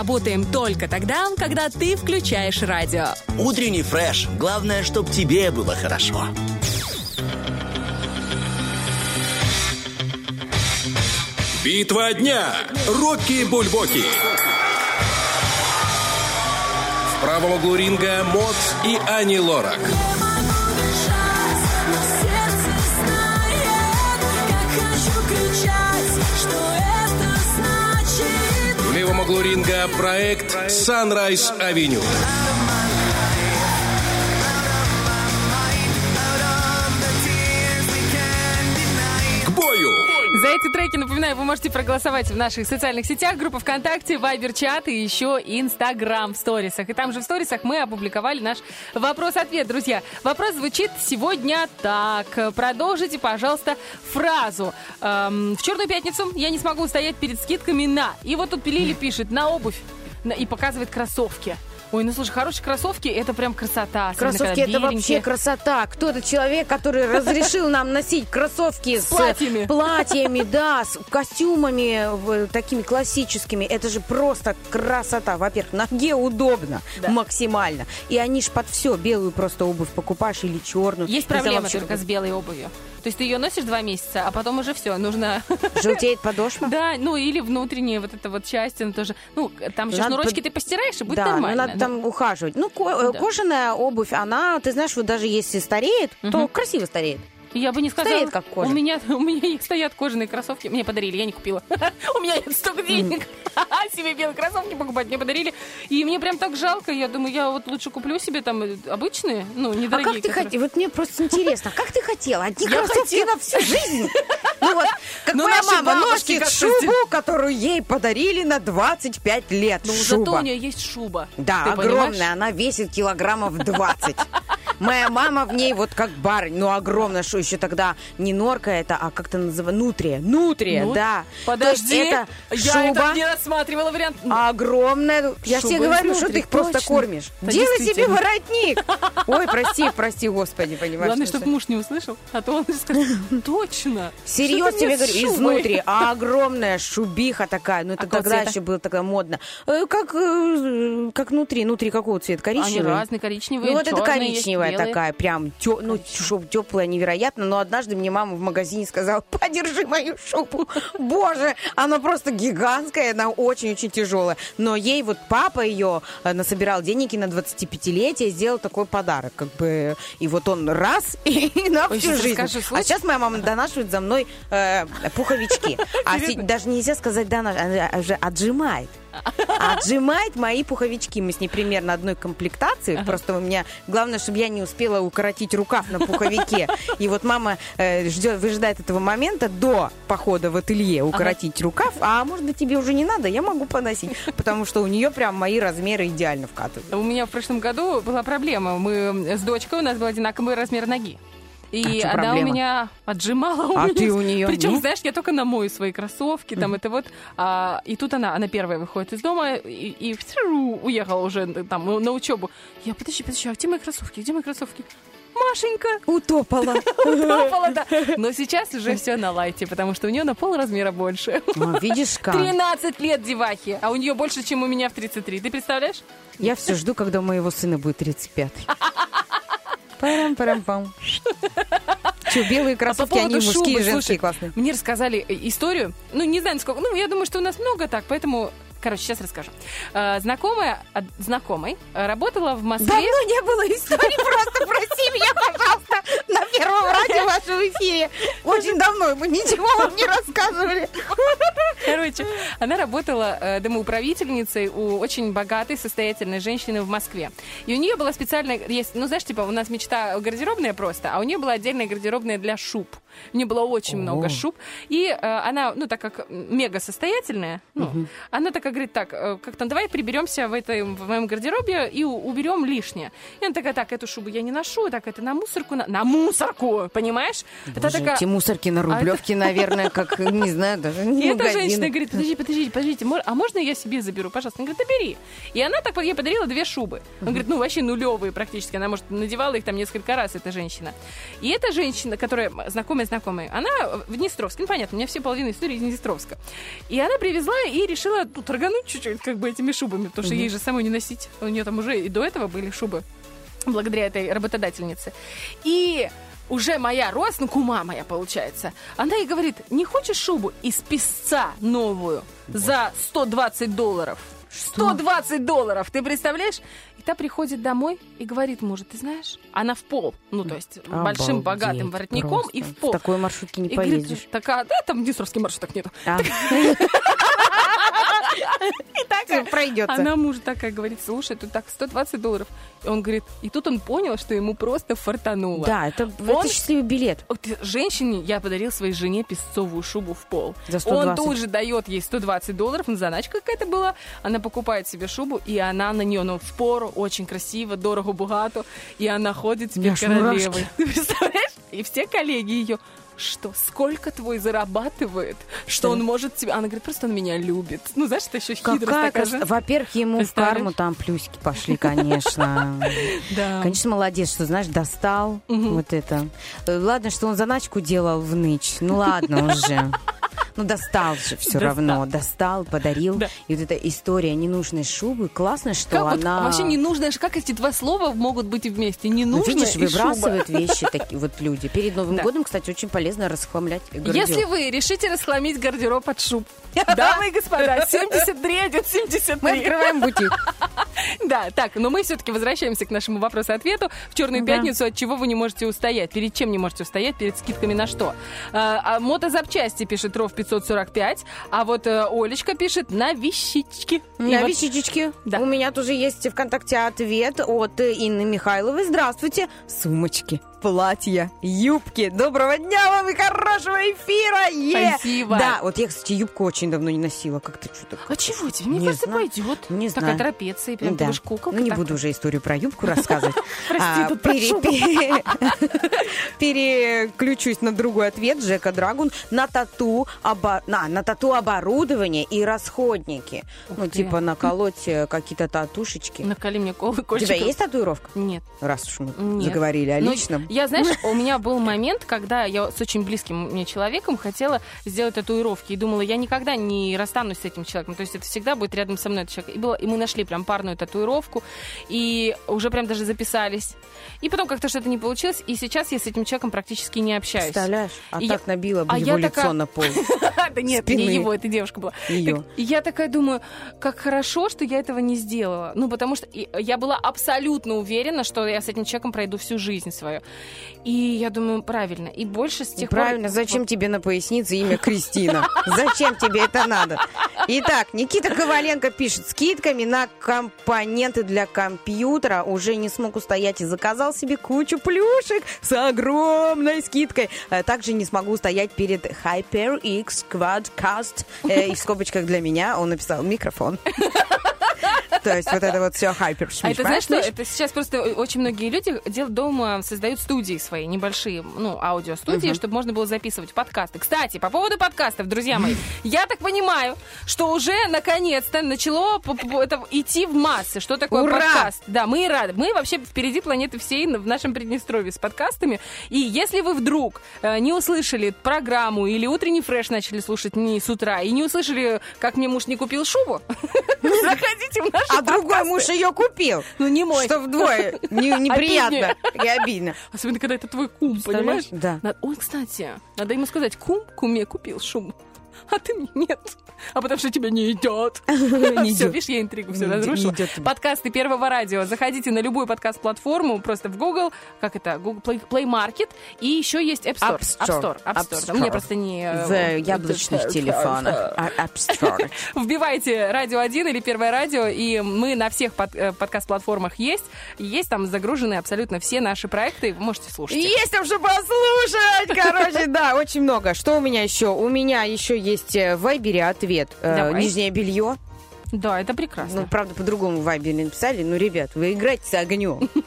Работаем только тогда, когда ты включаешь радио. Утренний фреш. Главное, чтобы тебе было хорошо. Битва дня. Рокки Бульбоки. В правом углу ринга Мот и Ани Лорак. В левом углу ринга проект Sunrise Avenue. Напоминаю, вы можете проголосовать в наших социальных сетях, группа ВКонтакте, Вайбер чат и еще Инстаграм в сторисах. И там же в сторисах мы опубликовали наш вопрос-ответ, друзья. Вопрос звучит сегодня так. Продолжите, пожалуйста, фразу. Эм, в Черную пятницу я не смогу устоять перед скидками на. И вот тут Лили пишет на обувь и показывает кроссовки. Ой, ну слушай, хорошие кроссовки это прям красота. Кроссовки это вообще красота. Кто этот человек, который разрешил нам носить кроссовки с, платьями. платьями, да, с костюмами такими классическими. Это же просто красота. Во-первых, ноге удобно максимально. И они ж под все. Белую просто обувь покупаешь или черную. Есть проблема вообще только с белой обувью. То есть ты ее носишь два месяца, а потом уже все, нужно... <laughs> Желтеет подошва? Да, ну или внутренняя вот эта вот часть, она тоже... Ну, там еще Надо шнурочки под- ты постираешь, и будет да, ну, нормально. надо там ухаживать. Ну, ко- э, Да. кожаная обувь, она, ты знаешь, вот даже если стареет, то красиво стареет. Я бы не сказала... Стареет, как кожа. У меня, <laughs> у меня и стоят кожаные кроссовки. Мне подарили, я не купила. <laughs> У меня нет столько денег. <laughs> Себе белые кроссовки покупать мне подарили. И мне прям так жалко. Я думаю, я вот лучше куплю себе там э, обычные, ну, А недорогие. как ты хотела? Вот мне просто интересно, как ты хотела? Одни кроссовки на всю жизнь? <laughs> Ну вот, как Ну, моя мама носит шубу, которую ей подарили на 25 лет. Ну, зато у нее есть шуба. Да, Ты огромная, понимаешь? она весит килограммов 20. <laughs> Моя мама в ней вот как барынь, ну огромная, что еще тогда не норка это, а как-то называется, нутрия. Нутрия, Ну, да. Подожди, это я шуба это не рассматривала вариант. огромная. Я Шуба тебе говорю, что ты их просто точно. кормишь. Да, Делай себе воротник. <laughs> Ой, прости, прости, господи, понимаешь. Главное, что чтобы муж не услышал, а то он скажет, точно. Серьезно Ты тебе говорю, шубой?» изнутри, а огромная шубиха такая, ну это А тогда цвета? еще было тогда модно. Э, Как, э, как внутри, внутри какого цвета? Коричневый? Они разные, коричневые, Ну вот это есть, коричневая белые. такая, прям, тё, ну шуб теплая невероятно, но однажды мне мама в магазине сказала, <laughs> подержи мою шубу. <laughs> Боже, она просто гигантская, она очень-очень тяжелая. Но ей вот папа ее э, насобирал денег и на 25-летие сделал такой подарок, как бы, и вот он раз <laughs> и на всю жизнь. расскажи А сейчас моя мама донашивает за мной э, пуховички. <laughs> А даже нельзя сказать донашивает, она уже отжимает. <laughs> Отжимает мои пуховички. Мы с ней примерно одной комплектации. Просто у меня главное, чтобы я не успела укоротить рукав на пуховике. И вот мама э, ждет, выжидает этого момента до похода в ателье укоротить рукав. А может быть тебе уже не надо, я могу поносить. Потому что у нее прям мои размеры идеально вкатывают. У меня в прошлом году была проблема. Мы с дочкой, у нас был одинаковый размер ноги. И А она проблема? у меня отжимала у А меня. ты у неё Причем, знаешь, я только намою свои кроссовки, там это вот. А, и тут она, она первая выходит из дома и, и уехала уже там на учебу. Я, подожди, подожди, а где мои кроссовки? Где мои кроссовки? Машенька! Утопала. <laughs> Утопала, да. Но сейчас уже все на лайте, потому что у нее на пол размера больше. А, видишь как? 13 лет девахи, а у нее больше, чем у меня в 33. Ты представляешь? Я все жду, когда у моего сына будет 35. Парам-парам-пам. Че, белые А по кроссовки, они поводу мужские, шубы, женские, слушай, классные. Мне рассказали э, историю, ну, не знаю, сколько, ну, я думаю, что у нас много так, поэтому, короче, сейчас расскажу. Э, Знакомая от знакомой э, работала в Москве. Давно не было истории, <laughs> просто прости меня, пожалуйста, на первом радио в вашем эфире. Очень давно мы ничего вам не рассказывали. Короче, она работала э, домоуправительницей у очень богатой, состоятельной женщины в Москве. И у нее была специальная, есть, ну, знаешь, типа, у нас мечта гардеробная просто, а у нее была отдельная гардеробная для шуб. <laughs> У нее было очень много шуб. И э, она, ну, так как мега состоятельная, ну, она такая говорит, так, э, как там, давай приберемся в, этой, в моем гардеробе и уберем лишнее. И она такая, так, эту шубу я не ношу, так, это на мусорку, на, на мусорку, понимаешь? это такая... эти мусорки на Рублевке, наверное, как, <laughs> не знаю, даже И не эта женщина говорит, подожди, подожди, подождите, а можно я себе заберу, пожалуйста? Он говорит, да бери. И она так ей подарила две шубы. Он говорит, ну вообще нулевые практически. Она, может, надевала их там несколько раз, эта женщина. И эта женщина, которая знакомая-знакомая, она в Днестровске. Ну, понятно, у меня все половина истории из Днестровска. И она привезла и решила ну, торгануть чуть-чуть как бы этими шубами, потому что Мгм. ей же самой не носить. У нее там уже и до этого были шубы благодаря этой работодательнице. И уже моя рост, ну, кума моя, получается, она ей говорит, не хочешь шубу из песца новую за 120 долларов? 120 долларов, ты представляешь? И та приходит домой и говорит мужу, ты знаешь, она в пол, ну, то есть большим Обалдеть богатым воротником просто. и в пол. В такой маршрутке не И говорит, поедешь. такая, да, там днестровский маршруток нету. А. <laughs> И такая, Пройдется. Она мужу такая говорит, слушай, тут так 120 долларов. И он говорит, и тут он понял, что ему просто фартануло. Да, это, Он- это счастливый билет. Вот женщине я подарил своей жене песцовую шубу в пол. За Он 120. тут же дает ей 120 долларов, ну, заначка какая-то была. Она покупает себе шубу, и она на нее, ну, в пору, очень красиво, дорого, богато. И она ходит теперь королевой. <laughs> Ты представляешь? И все коллеги ее что, сколько твой зарабатывает, что он может тебя... Она говорит, просто он меня любит. Ну, знаешь, это еще хитрость Какая такая же. Во-первых, ему в карму там плюсики пошли, конечно. <laughs> Да. Конечно, молодец, что, знаешь, достал вот это. Э, Ладно, что он заначку делал в ночь. Ну ладно уже. Ну, достал же все Достал. равно. Достал, подарил. И вот эта история ненужной шубы. Классно, что Как вот она... вообще не нужно, как эти два слова могут быть вместе? Не Ну, видишь, и выбрасывают шуба. вещи такие вот люди. Перед Новым Да. годом, кстати, очень полезно расхламлять гардероб. Если вы решите расхламить гардероб от шуб, <laughs> дамы и господа, 73 идет 73. Мы открываем бутик. <laughs> Да, так, но мы все-таки возвращаемся к нашему вопросу-ответу. В Черную пятницу от чего вы не можете устоять? Перед чем не можете устоять? Перед скидками на что? А, а мотозапчасти пишет Ров 545, а вот э, Олечка пишет на вещички. На вещички. У меня тоже есть ВКонтакте ответ от э, Инны Михайловой. Здравствуйте. Сумочки, платья, юбки. Доброго дня вам и хорошего эфира. Е! Спасибо. Да, вот я, кстати, юбку очень давно не носила. Как-то что-то... А чего тебе? Мне Не кажется, знаю. пойдет. Не Такая знаю. трапеция, прям Да. ты куколка Ну, не такая. буду уже историю про юбку рассказывать. <laughs> Прости, А, тут про пере- шубу. пере- <laughs> Переключусь на другой ответ. Джека Драгун на тату, на, тату оборудование и расходники. Ну, типа наколоть э, какие-то татушечки. Наколи мне кол- У тебя есть татуировка? Нет. Раз уж мы заговорили о Ну, личном. Я, знаешь, <laughs> у меня был момент, когда я с очень близким мне человеком хотела сделать татуировки. И думала, я никогда не расстанусь с этим человеком. То есть это всегда будет рядом со мной этот человек. И, было, и мы нашли прям парную татуировку. И уже прям даже записались. И потом как-то что-то не получилось. И сейчас я с этим человеком практически не общаюсь. Представляешь? А И так я- набила бы а его я лицо такая- на пол. <laughs> Да нет, не его, это девушка была. Я такая думаю, как хорошо, что я этого не сделала. Ну, потому что я была абсолютно уверена, что я с этим человеком пройду всю жизнь свою. И я думаю, правильно. И больше с тех пор... Правильно, зачем тебе на пояснице имя Кристина? Зачем тебе это надо? Итак, Никита Коваленко пишет, скидками на компоненты для компьютера уже не смог устоять и заказал себе кучу плюшек с огромной скидкой. А Также не смогу устоять перед HyperX Quadcast. Э, И в скобочках для меня он написал микрофон. <laughs> То есть вот это вот все хайпер. А это знаешь что? Это сейчас просто очень многие люди делают дома, создают студии свои, небольшие, ну, аудиостудии, чтобы можно было записывать подкасты. Кстати, по поводу подкастов, друзья мои, я так понимаю, что уже наконец-то начало это идти в массы. Что такое Ура! подкаст? Да, мы и рады. Мы вообще впереди планеты всей в нашем Приднестровье с подкастами. И если вы вдруг э, не услышали программу или утренний фреш начали слушать не с утра, и не услышали, как мне муж не купил шубу, <laughs> заходите в наши А другой муж ее купил. Ну, не мой. Что вдвое не- <laughs> неприятно и обидно. Особенно, когда это твой кум, понимаешь? Да. Он, кстати, надо ему сказать, кум куме купил шубу, а ты мне нет. А потому что тебе не идет. <laughs> Все, видишь, я интригу все разрушила. Подкасты Первого радио. Заходите на любую подкаст-платформу, просто в Google, как это, Google Play, Play Market, и еще есть App Store. App Store. App Store. App Store. просто не... э, В яблочных э, телефонах. <laughs> А, App Store. <laughs> Вбивайте радио 1 или первое радио, и мы на всех под- э, подкаст-платформах есть. Есть там загружены абсолютно все наши проекты, вы можете слушать. Есть там что послушать, короче, да, очень много. Что у меня еще? У меня еще есть э, в Вайбере ответ. Э, Давай. Нижнее белье. Да, это прекрасно. Ну, правда, по-другому в Вайбере написали. Ну, ребят, вы играете с огнем. <laughs>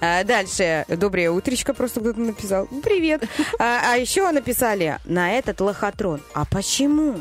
А, Дальше. Доброе утречко просто кто-то написал. Привет. А а еще написали на этот лохотрон. А почему?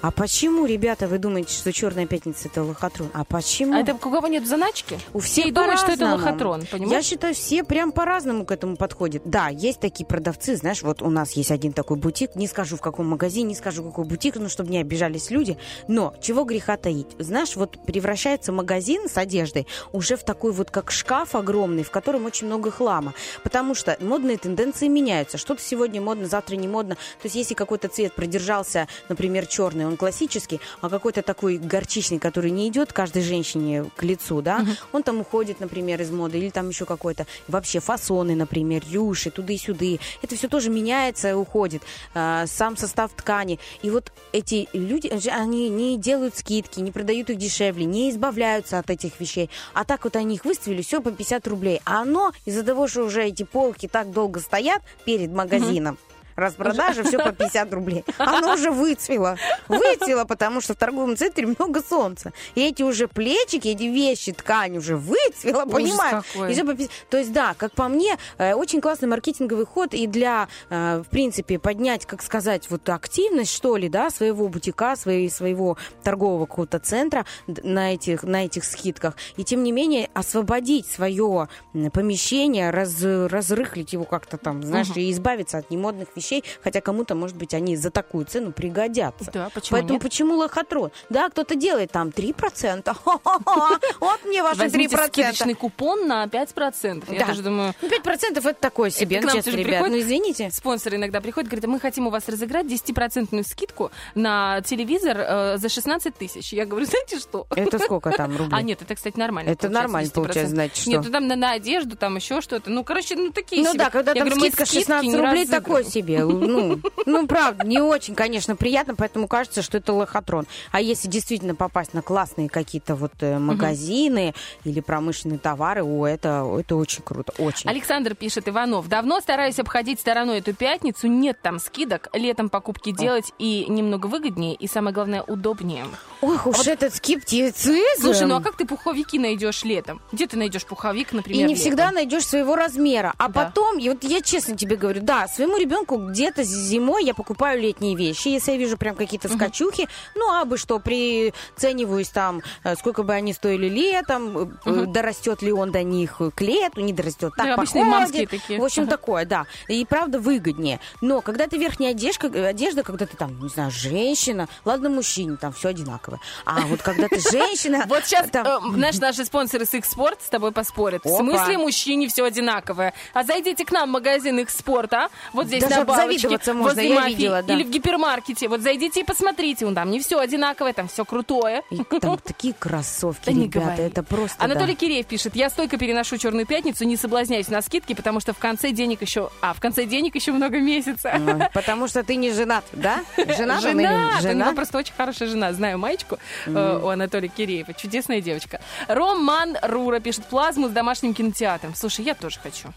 А почему, ребята, вы думаете, что Черная пятница это лохотрон? А почему? А это у кого нет заначки? У всех Все думают, что это лохотрон, Я понимаешь? считаю, все прям по-разному к этому подходят. Да, есть такие продавцы, знаешь, вот у нас есть один такой бутик, не скажу в каком магазине, не скажу какой бутик, ну, чтобы не обижались люди, но чего греха таить. Знаешь, вот превращается магазин с одеждой уже в такой вот как шкаф огромный, в котором очень много хлама, потому что модные тенденции меняются. Что-то сегодня модно, завтра не модно. То есть если какой-то цвет продержался, например, черный, он классический, а какой-то такой горчичный, который не идет каждой женщине к лицу, да, он там уходит, например, из моды, или там еще какой-то вообще фасоны, например, рюши, туды и сюды. Это все тоже меняется и уходит. А, сам состав ткани. И вот эти люди, они не делают скидки, не продают их дешевле, не избавляются от этих вещей. А так вот они их выставили, все по 50 рублей. А оно из-за того, что уже эти полки так долго стоят перед магазином, распродажа, все по 50 рублей. Оно уже выцвело. Выцвело, потому что в торговом центре много солнца. И эти уже плечики, эти вещи, ткань уже выцвела, понимаешь? И всё по 50. То есть, да, как по мне, э, очень классный маркетинговый ход и для, э, в принципе, поднять, как сказать, вот активность, что ли, да, своего бутика, своей, своего торгового какого-то центра на этих, на этих скидках. И, тем не менее, освободить свое помещение, раз, разрыхлить его как-то там, знаешь, Мгм. и избавиться от немодных вещей, хотя кому-то, может быть, они за такую цену пригодятся. Да, почему Поэтому нет? почему лохотрон? Да, кто-то делает там 3%. <laughs> Вот мне ваши Возьмите 3%. скидочный купон на 5%. Я Да. тоже думаю... Ну, 5% это такое себе, Это ну, честно, ребят. приходит Ну, извините. Спонсоры иногда приходят, говорят, мы хотим у вас разыграть 10% скидку на телевизор э, за 16 тысяч. Я говорю, знаете что? Это сколько там <laughs> рублей? А нет, это, кстати, нормально. Это нормально получается, значит, что? Нет, ну там на, на одежду, там еще что-то. Ну, короче, ну такие Ну себе. да, когда Я там говорю, скидка скидки 16 не рублей, такое себе. Ну, ну, правда, не очень, конечно, приятно, поэтому кажется, что это лохотрон. А если действительно попасть на классные какие-то вот э, магазины или промышленные товары, о, это, это очень круто, очень. Александр пишет, Иванов, давно стараюсь обходить стороной эту пятницу, нет там скидок, летом покупки делать и немного выгоднее, и самое главное, удобнее. Ох уж этот скептицизм. Слушай, ну а как ты пуховики найдешь летом? Где ты найдешь пуховик, И например, не летом? всегда найдешь своего размера. А Да. потом, и вот я честно тебе говорю, да, своему ребенку где-то зимой я покупаю летние вещи, если я вижу прям какие-то скачухи, ну, а бы что, прицениваюсь там, э, сколько бы они стоили летом, э, дорастет ли он до них к лету, не дорастет, так Да, обычные походит. такие. В общем, Ага. такое, да. И правда выгоднее. Но когда ты верхняя одежда, одежда, когда ты там, не знаю, женщина, ладно, мужчине, там все одинаково. А вот когда ты женщина... <laughs> Вот сейчас, знаешь, наши спонсоры с X-Sport с тобой поспорят. В смысле мужчине все одинаковое? А зайдите к нам в магазин X-Sport, а? Вот здесь на балочке, обзавидоваться можно, я мафии. видела, да. Или в гипермаркете. Вот зайдите и посмотрите. Вон там не все одинаковое, там все крутое. И там <laughs> такие кроссовки, Да ребята, это просто... Анатолий да. Киреев пишет, я стойко переношу черную пятницу, не соблазняюсь на скидки, потому что в конце денег еще... А, в конце денег еще много месяца. <laughs> Потому что ты не женат, да? Женат он Женат. У него женат? просто очень хорошая жена. Знаю маечку э, у Анатолия Киреева. Чудесная девочка. Роман Рура пишет плазму с домашним кинотеатром. Слушай, я тоже хочу.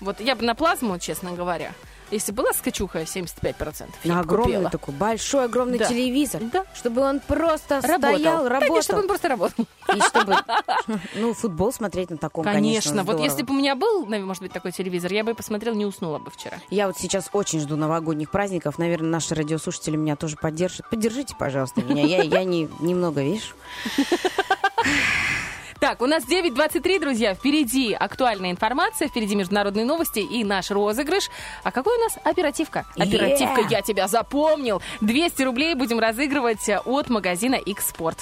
Вот я бы на плазму, честно говоря, если была скачуха 75%, я огромный купила. такой, большой, огромный Да. телевизор. Да. Чтобы он просто Работал. стоял, Да работал. чтобы он просто работал. И чтобы, <laughs> ну, футбол смотреть на таком, конечно, Конечно. вот если бы у меня был, может быть, такой телевизор, я бы и посмотрела, не уснула бы вчера. Я вот сейчас очень жду новогодних праздников. Наверное, наши радиослушатели меня тоже поддержат. Поддержите, пожалуйста, меня. Я, я не, немного, видишь? <laughs> Так, у нас 9.23, друзья. Впереди актуальная информация, впереди международные новости и наш розыгрыш. А какой у нас оперативка? Оперативка, Yeah. я тебя запомнил. 200 рублей будем разыгрывать э, от магазина X-Sport.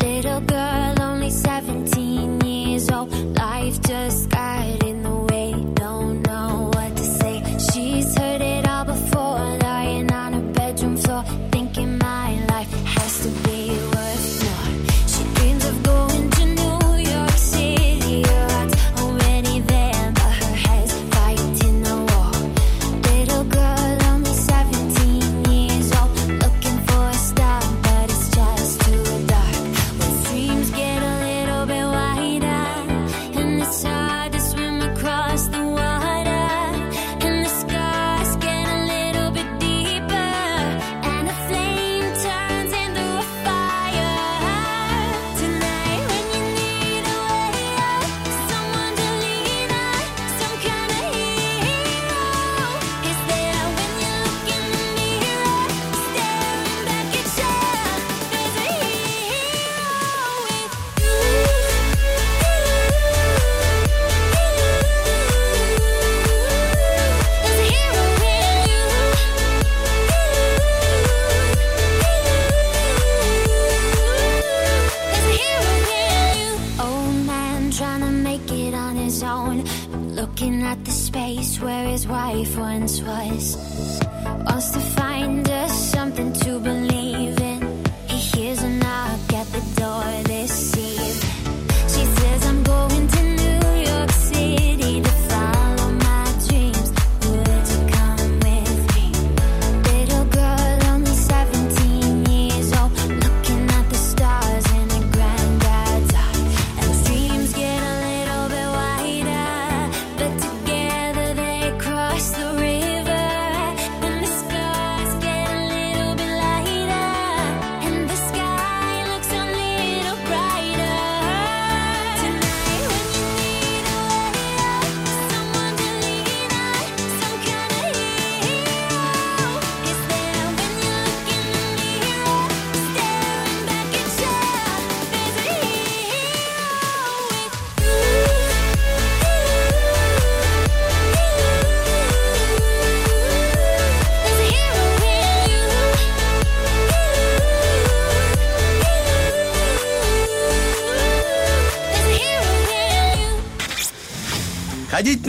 Little girl, only 17 years old. Life just got in the way. Don't know what to say. She's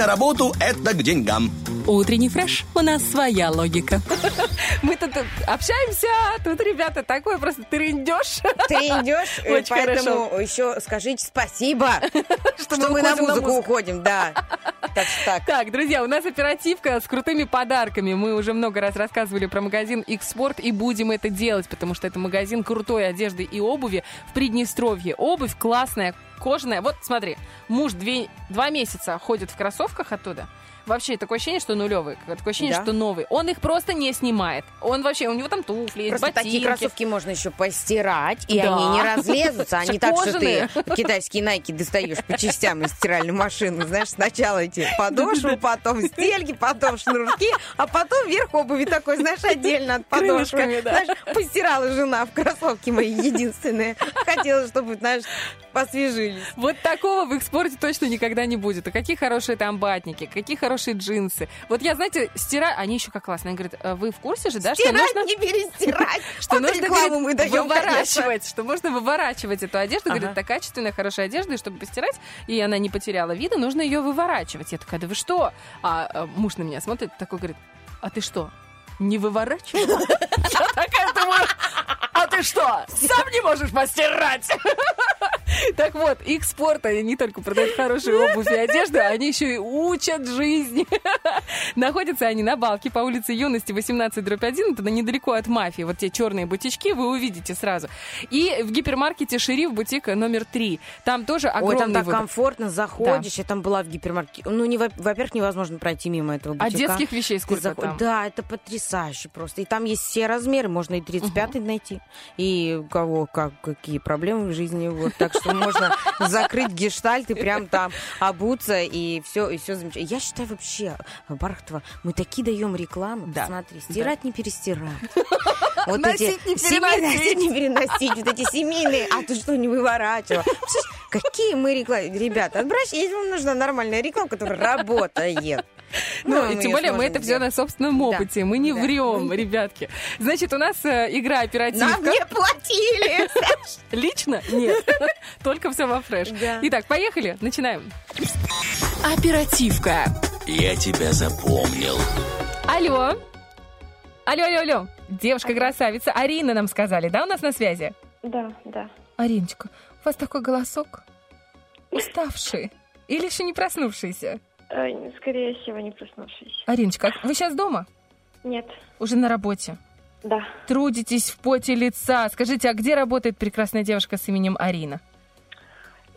на работу – это к деньгам. Утренний фреш. У нас своя логика. <laughs> Мы тут общаемся, а тут, ребята, такой просто. Ты идешь, э, Очень поэтому хорошо. еще скажите спасибо, <laughs> что, мы мы на на музыку музыку. уходим, да. Так так. Друзья, у нас оперативка с крутыми подарками. Мы уже много раз рассказывали про магазин X-Sport и будем это делать, потому что это магазин крутой одежды и обуви в Приднестровье. Обувь классная, кожаная. Вот смотри, муж две, два месяца ходит в кроссовках оттуда. Вообще, такое ощущение, что нулевый. Такое ощущение, Да. что новый. Он их просто не снимает. Он вообще, у него там туфли, Просто такие ботинки. кроссовки можно еще постирать, и Да. они не разлезутся. Они так, что ты <laughs> китайские найки достаешь по частям из стиральной машины. Знаешь, сначала эти подошвы, потом стельки, потом шнурки, а потом верх обуви такой, знаешь, отдельно от подошвы. Знаешь, постирала жена в кроссовки мои единственные. Хотела, чтобы, знаешь, посвежились. Вот такого в экспорте точно никогда не будет. А какие хорошие там батники, какие хорошие джинсы. Вот я, знаете, стираю... Они еще как классно. Они говорят, «А вы в курсе же, да, что Стирать, нужно... не перестирать. <laughs> Что Вот нужно, рекламу говорит, мы даем, выворачивать, что можно выворачивать эту одежду. Ага. Говорит, такая качественная, хорошая одежда, и чтобы постирать, и она не потеряла вида, нужно ее выворачивать. Я такая, да вы что? А, а, муж на меня смотрит, такой говорит, а ты что, не выворачивала? <laughs> Я такая думаю, ты что, сам не можешь постирать? <laughs> Так вот, их спорт, они не только продают хорошую обувь и одежду, они еще и учат жизни. <laughs> Находятся они на балке по улице Юности 18 дробь 1, это недалеко от мафии. Вот те черные бутички вы увидите сразу. И в гипермаркете «Шериф» бутик номер 3. Там тоже Ой, огромный там так выбор. комфортно заходишь. Я там была в гипермаркете. Ну, не, во- во-первых, невозможно пройти мимо этого А бутика. детских вещей Ты сколько заход- там? Да, это потрясающе просто. И там есть все размеры, можно и 35 найти. И у кого как, какие проблемы в жизни. Вот. Так что можно закрыть гештальт и прям там обуться, и все, и все замечательно. Я считаю вообще, Бархатова, мы такие даем рекламу. Да. Смотри, стирать не перестирать. <laughs> Вот Носить эти не семейные- переносить. носить <laughs> не переносить, вот эти семейные, а ты что, не выворачивал? Слушай, Какие мы рекламы? Ребята, отбрось, если вам нужна нормальная реклама, которая работает. Ну, мы и тем более мы это все на собственном Да. опыте. Мы не Да. врем, ребятки. Значит, у нас э, игра оперативка. Нам не платили. <laughs> Лично? Нет. <laughs> Только все во фреш. Да. Итак, поехали. Начинаем. Оперативка. Я тебя запомнил. Алло. Алло, алло, алло. Девушка-красавица. Арина нам сказали, да, у нас на связи? Да, да. Ариночка, у вас такой голосок. <laughs> Уставший. Или еще не проснувшийся? Э, скорее всего, не проснувшись. Ариночка, а вы сейчас дома? Нет. Уже на работе? Да. Трудитесь в поте лица. Скажите, а где работает прекрасная девушка с именем Арина?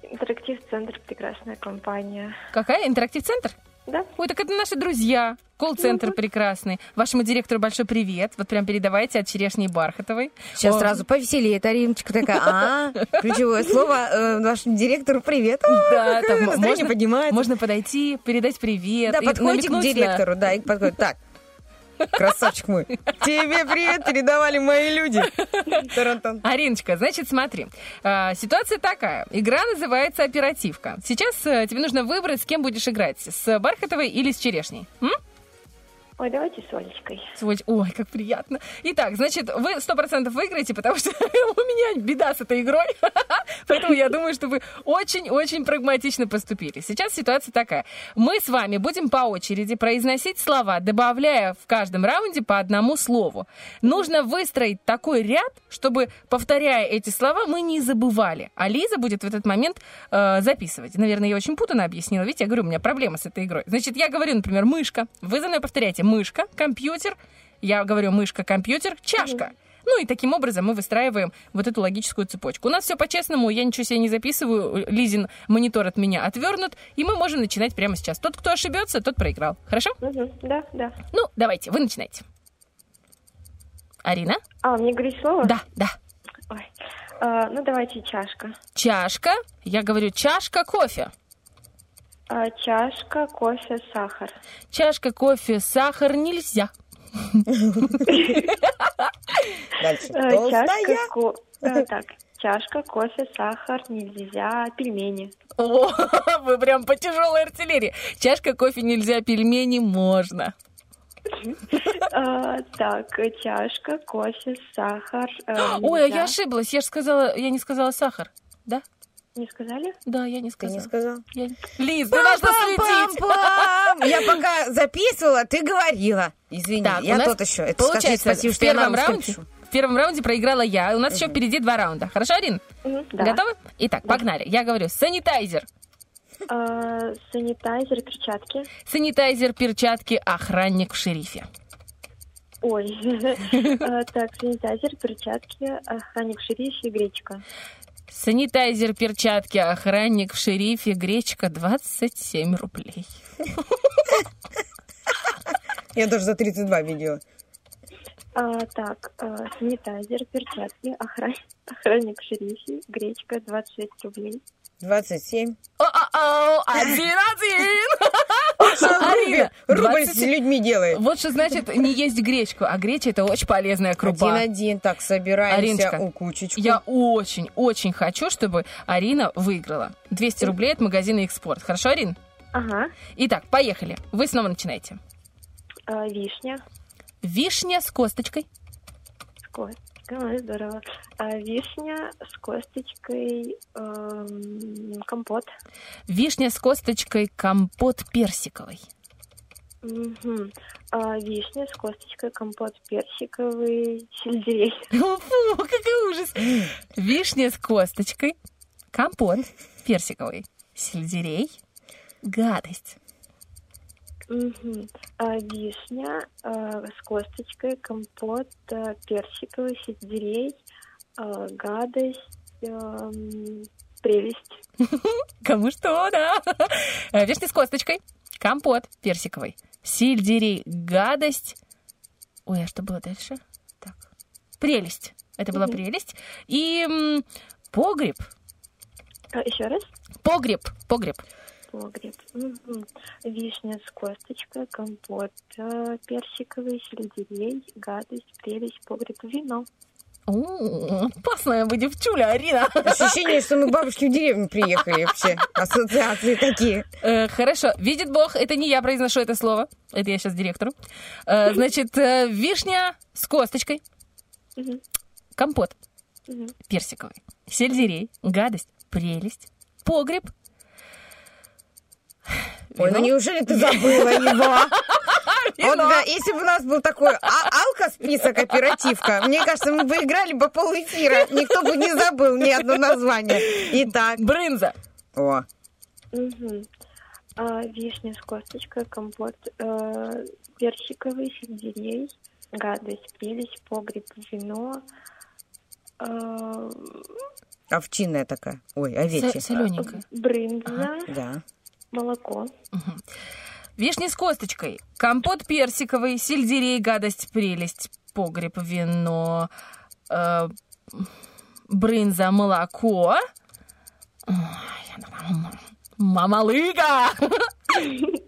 Интерактив-центр прекрасная компания. Какая? Интерактив-центр? Да. Ой, так это наши друзья. Колл-центр прекрасный. Вашему директору большой привет. Вот прям передавайте от Черешни Бархатовой. Сейчас О, сразу повеселеет Ариночка такая, а, ключевое слово э, нашему директору привет. Да, там можно, поднимается. можно подойти, передать привет. Да, подходите к на- директору, да, и подходит. Так, красавчик мой, тебе привет передавали мои люди. Тарантан. Ариночка, значит, смотри. А, ситуация такая. Игра называется оперативка. Сейчас э, тебе нужно выбрать, с кем будешь играть. С Бархатовой или с Черешней. М? Ой, давайте с Олечкой. Свой- Ой, как приятно. Итак, значит, вы сто процентов выиграете, потому что <laughs> у меня беда с этой игрой. <laughs> Поэтому я думаю, что вы очень-очень прагматично поступили. Сейчас ситуация такая. Мы с вами будем по очереди произносить слова, добавляя в каждом раунде по одному слову. Нужно выстроить такой ряд, чтобы, повторяя эти слова, мы не забывали. А Лиза будет в этот момент э, записывать. Наверное, я очень путанно объяснила. Видите, я говорю, у меня проблема с этой игрой. Значит, я говорю, например, мышка. Вы за мной повторяете мышка, компьютер. Я говорю мышка, компьютер, чашка. Ну и таким образом мы выстраиваем вот эту логическую цепочку. У нас все по-честному, я ничего себе не записываю, Лизин монитор от меня отвернут, и мы можем начинать прямо сейчас. Тот, кто ошибется, тот проиграл. Хорошо? Да, да. Ну, давайте, вы начинайте. Арина? А, мне говорить слово? Да, да. Ой. А, ну, давайте чашка. Чашка. Я говорю чашка кофе. А, чашка, кофе, сахар. Чашка кофе, сахар нельзя. Дальше. А, Толстая. чашка, ко- а, так, чашка, кофе, сахар, нельзя, пельмени. О, <laughs> вы прям по тяжелой артиллерии. Чашка кофе нельзя, пельмени можно. А, так, чашка, кофе, сахар. э, <gasps> Ой, а я ошиблась. Я же сказала, я не сказала сахар. Да? Не сказали? Да, я не Ты сказала. не сказал? Я... Лиз, ты должна светить. Пам-пам-пам! <laughs> Я пока записывала, ты говорила. Извини, Так, у я нас тот еще. Это скажи получается, спасибо, в что я на раунде, пишу. в первом раунде проиграла я. У нас еще впереди два раунда. Хорошо, Арин? Мгм, да. Готовы? Итак, погнали. Я говорю санитайзер. А, санитайзер, перчатки. Санитайзер, перчатки, охранник в шерифе. Ой. <laughs> А, Так, санитайзер, перчатки, охранник в шерифе, гречка. Санитайзер, перчатки, охранник в шерифе, гречка 27 рублей. Я даже за 32 видела. А, так, а, санитайзер, перчатки, охран- охранник в шерифе, гречка, 26 рублей. 27. О-о-о, <laughs> один-один! Арина, Рубль 20 с людьми делает. Вот что значит не есть гречку, а греча это очень полезная крупа. Один-один. Так, собираемся Ариночка, у кучечку. Я очень-очень хочу, чтобы Арина выиграла. 200 рублей от магазина «Экспорт». Хорошо, Арин? Ага. Итак, поехали. Вы снова начинаете. А, вишня, Вишня с косточкой. с косточкой, ой, здорово. А, вишня с косточкой, эм, компот. Вишня с косточкой, компот персиковый. Мгм. А, вишня с косточкой, компот персиковый, сельдерей. <laughs> Фу, какой ужас. Вишня с косточкой, компот персиковый, сельдерей, гадость. А, вишня а, с косточкой, компот а, персиковый, сельдерей, а, гадость, прелесть. <laughs> Кому что, да. Вишня с косточкой, компот персиковый, сельдерей, гадость. Ой, а что было дальше? Так. Прелесть. Это была прелесть. И м, погреб. А, еще раз. Погреб. Погреб. Погреб. Мгм. Вишня с косточкой, компот а, персиковый, сельдерей, гадость, прелесть, погреб, вино. О, опасная вы девчуля, Арина. Ощущение, что мы к бабушке в деревню приехали вообще. Ассоциации такие. Э, Хорошо, видит Бог, это не я произношу это слово. Это я сейчас директору. Э, Значит, э, вишня с косточкой, Мгм. компот Мгм. персиковый, сельдерей, гадость, прелесть, погреб. Ой, ну неужели ты забыла его? <laughs> Вот, да, если бы у нас был такой а- алко-список оперативка, мне кажется, мы бы играли бы полэфира. Никто бы не забыл ни одно название. Итак. Брынза. О, Мгм. А, вишня с косточкой, компот э, персиковый, сельдерей, гадость, прелесть, погреб, вино. э, овчинная такая. Ой, овечья. Солененькая. брынза, Да. Молоко. Вишня с косточкой, компот персиковый, сельдерей, гадость, прелесть, погреб, вино, э, брынза, молоко. Ой, Мамалыга! <laughs>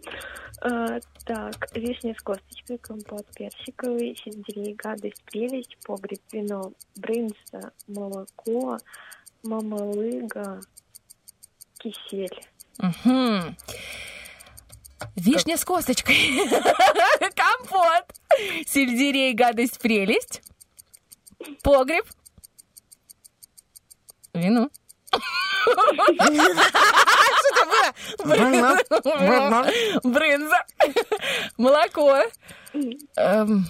Э, так, вишня с косточкой, компот персиковый, сельдерей, гадость, прелесть, погреб, вино, брынза, молоко, мамалыга, кисель. Мгм. Вишня с косточкой. <laughs> Компот. Сельдерей, гадость, прелесть. Погреб. Вино. <laughs> Что это было? Брынза. Молоко. Эм,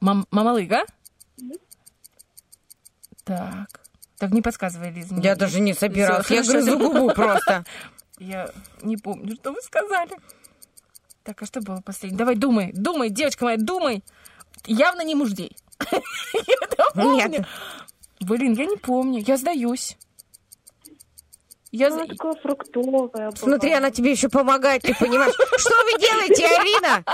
мам- Мамалыга. Так. Так, не подсказывай, Лиза. Я даже не собиралась, я грызу губу просто. <laughs> Я не помню, что вы сказали. Так, а что было последнее? Давай, думай, думай, девочка моя, думай. Явно не муждей. <laughs> Я это помню. Нет. Блин, я не помню, я сдаюсь. Я Ну, такое фруктовое Смотри, она тебе еще помогает, ты понимаешь? Что вы делаете, Арина?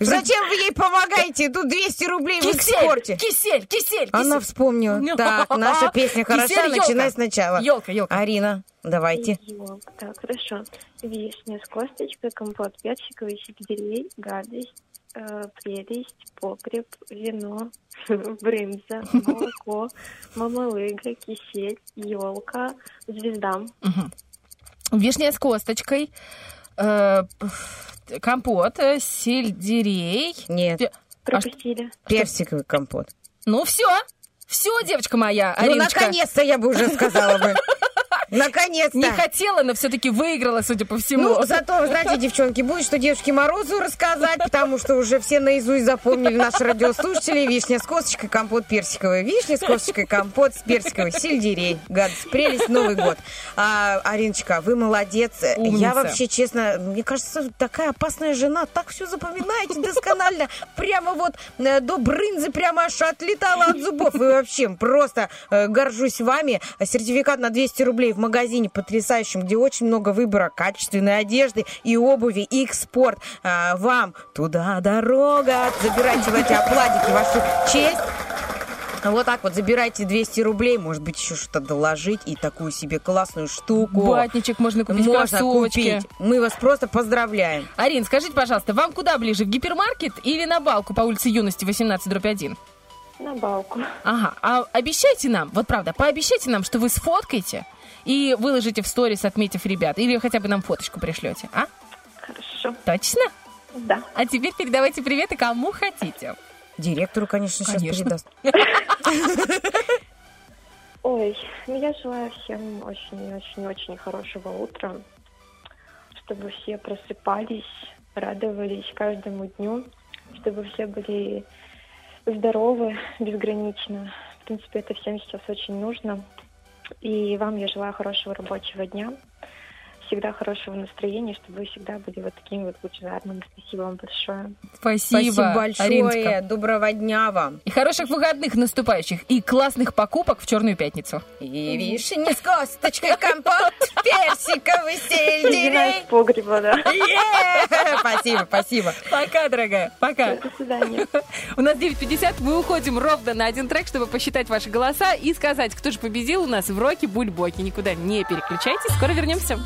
Зачем вы ей помогаете? Тут 200 рублей в Кисель, экспорте. кисель, кисель, Она вспомнила. Так, наша песня хороша, начинай сначала. Ёлка, ёлка. Арина, давайте. Ёлка. Так, хорошо. Вишня с косточкой, компот персиковый, сельдерей, гадость, прелесть, погреб, вино, <laughs> брынза, молоко, <laughs> мамалыга, кисель, елка, звезда. Вишня с косточкой, э, компот, э, сельдерей. Нет, Пе- а Пропустили. персиковый компот. Ну все, все, девочка моя, Ну, наконец-то я бы уже сказала бы. <laughs> Наконец-то. Не хотела, но все-таки выиграла, судя по всему. Ну, зато, знаете, девчонки, будет что девушке Морозу рассказать, потому что уже все наизусть запомнили наши радиослушатели. Вишня с косточкой, компот персиковый. Вишня с косточкой, компот с персиковой. Сельдерей. Гадость, прелесть, Новый год. А, Ариночка, вы молодец. Умница. Я вообще, честно, мне кажется, такая опасная жена. Так все запоминаете досконально. Прямо вот э, до брынзы прямо аж отлетала от зубов. И вообще просто э, горжусь вами. Сертификат на 200 рублей в магазине потрясающем, где очень много выбора качественной одежды и обуви, и экспорт. А, вам туда дорога. Забирайте в эти оплатики вашу честь. Вот так вот, забирайте 200 рублей, может быть, еще что-то доложить и такую себе классную штуку. Батничек можно купить, Можно кроссовочки. купить. Мы вас просто поздравляем. Арин, скажите, пожалуйста, вам куда ближе, в гипермаркет или на балку по улице Юности 18 дробь 1? На балку. Ага, а обещайте нам, вот правда, пообещайте нам, что вы сфоткаете и выложите в сторис, отметив ребят, или хотя бы нам фоточку пришлете, а? Хорошо. Точно? Да. А теперь передавайте приветы кому хотите. Директору, конечно, сейчас Конечно. передаст. <laughs> Ой, ну я желаю всем очень-очень-очень хорошего утра, чтобы все просыпались, радовались каждому дню, чтобы все были здоровы безгранично. В принципе, это всем сейчас очень нужно. И вам я желаю хорошего рабочего дня, всегда хорошего настроения, чтобы вы всегда были вот такими вот лучезарными. Спасибо вам большое. Спасибо, Спасибо большое. Ариночка. Доброго дня вам. И хороших выходных наступающих, и классных покупок в Черную пятницу. И вишни с косточкой, компот, <laughs> персиковый сельдерей. Из погреба, да. Е! Спасибо, спасибо. Пока, дорогая, пока. До свидания. <laughs> У нас 9.50, мы уходим ровно на один трек, чтобы посчитать ваши голоса и сказать, кто же победил у нас в роке Бульбоки. Никуда не переключайтесь, скоро вернемся.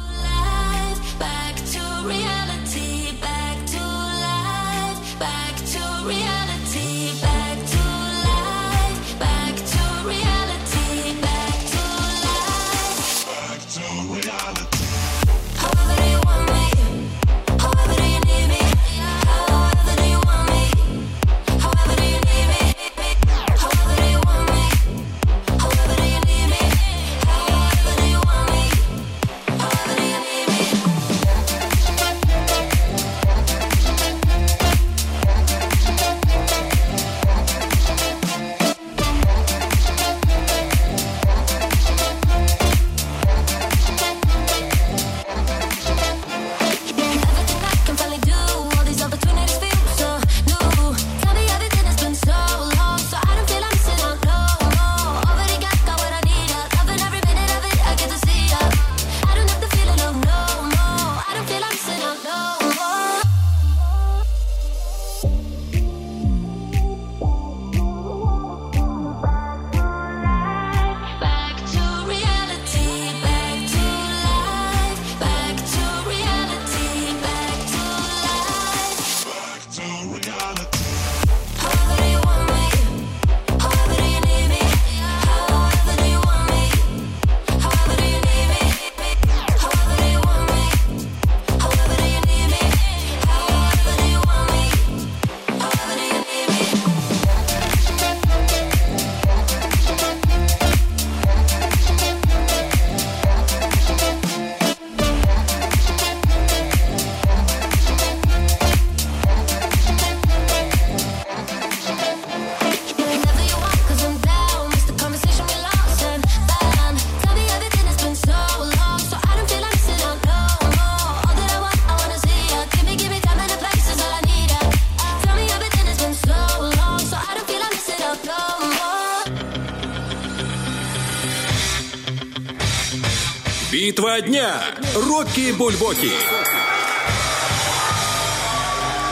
Битва дня. Рокки Бульбоки.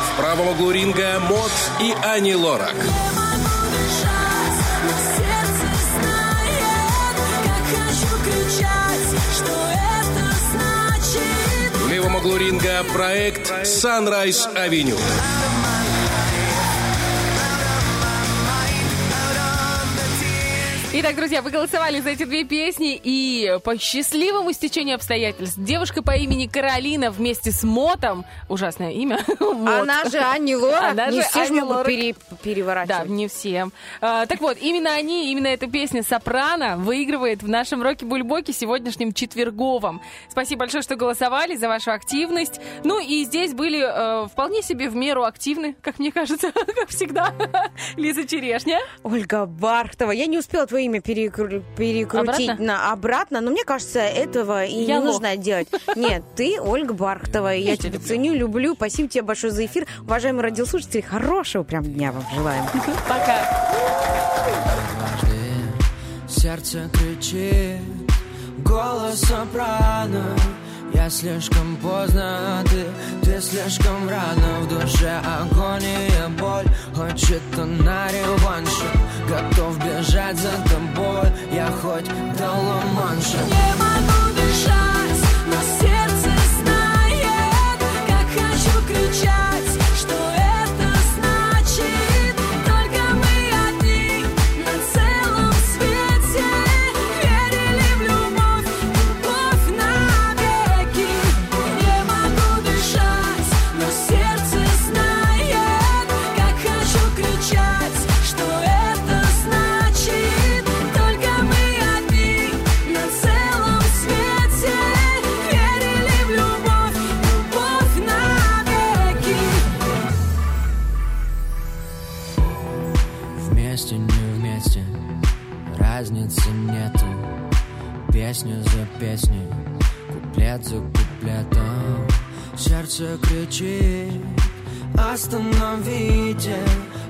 В правом углу ринга Мот и Ани Лорак. В левом углу ринга проект Sunrise Avenue. Итак, друзья, вы голосовали за эти две песни, и по счастливому стечению обстоятельств девушка по имени Каролина вместе с Мотом, ужасное имя, <laughs> Мот. Она же Ани Лорак. Она Не же все Ани могут Лорак. пере- переворачивать. Да, не всем. А, так вот, именно они, именно эта песня «Сопрано» выигрывает в нашем Роке Бульбоке сегодняшнем четверговом. Спасибо большое, что голосовали, за вашу активность. Ну и здесь были э, вполне себе в меру активны, как мне кажется, <laughs> как всегда. <laughs> Лиза Черешня. Ольга Бархтова. Я не успела твое имя перекру- перекрутить Обратно? на обратно, но мне кажется, этого и Я не лох. нужно делать. Нет, ты Ольга Бархтова. Я, Я тебя тебя люблю. ценю, люблю. Спасибо тебе большое за эфир. Уважаемые радиослушатели, хорошего прям дня вам желаем. <laughs> Пока. Сердце кричит, голос сопрано Я слишком поздно, а ты, ты слишком рано. В душе агония, боль, хочет она реванша Готов бежать за тобой, я хоть до Ла-Манша Не могу дышать, но сердце знает, как хочу кричать, Песню за песней, куплет за куплетом Сердце кричит, остановите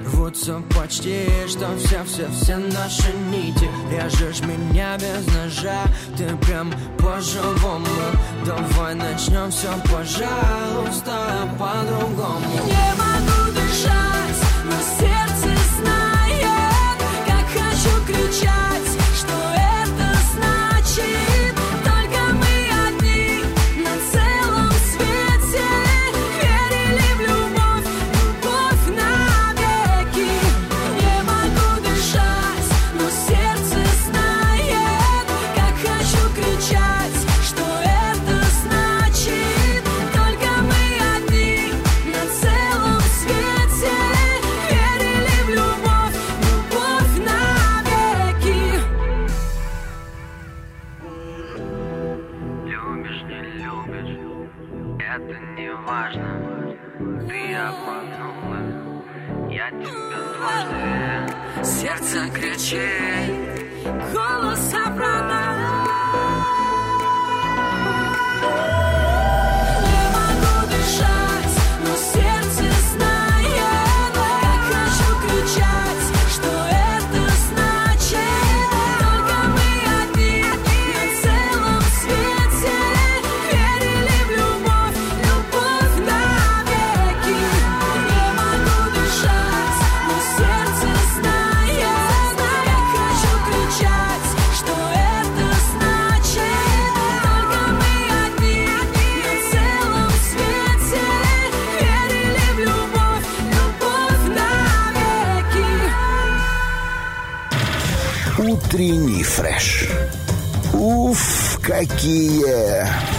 Рвутся почти, что все-все-все наши нити. Режешь меня без ножа, ты прям по-живому. Давай начнем все, пожалуйста, по-другому. Не могу Утренний фреш. Уф, какие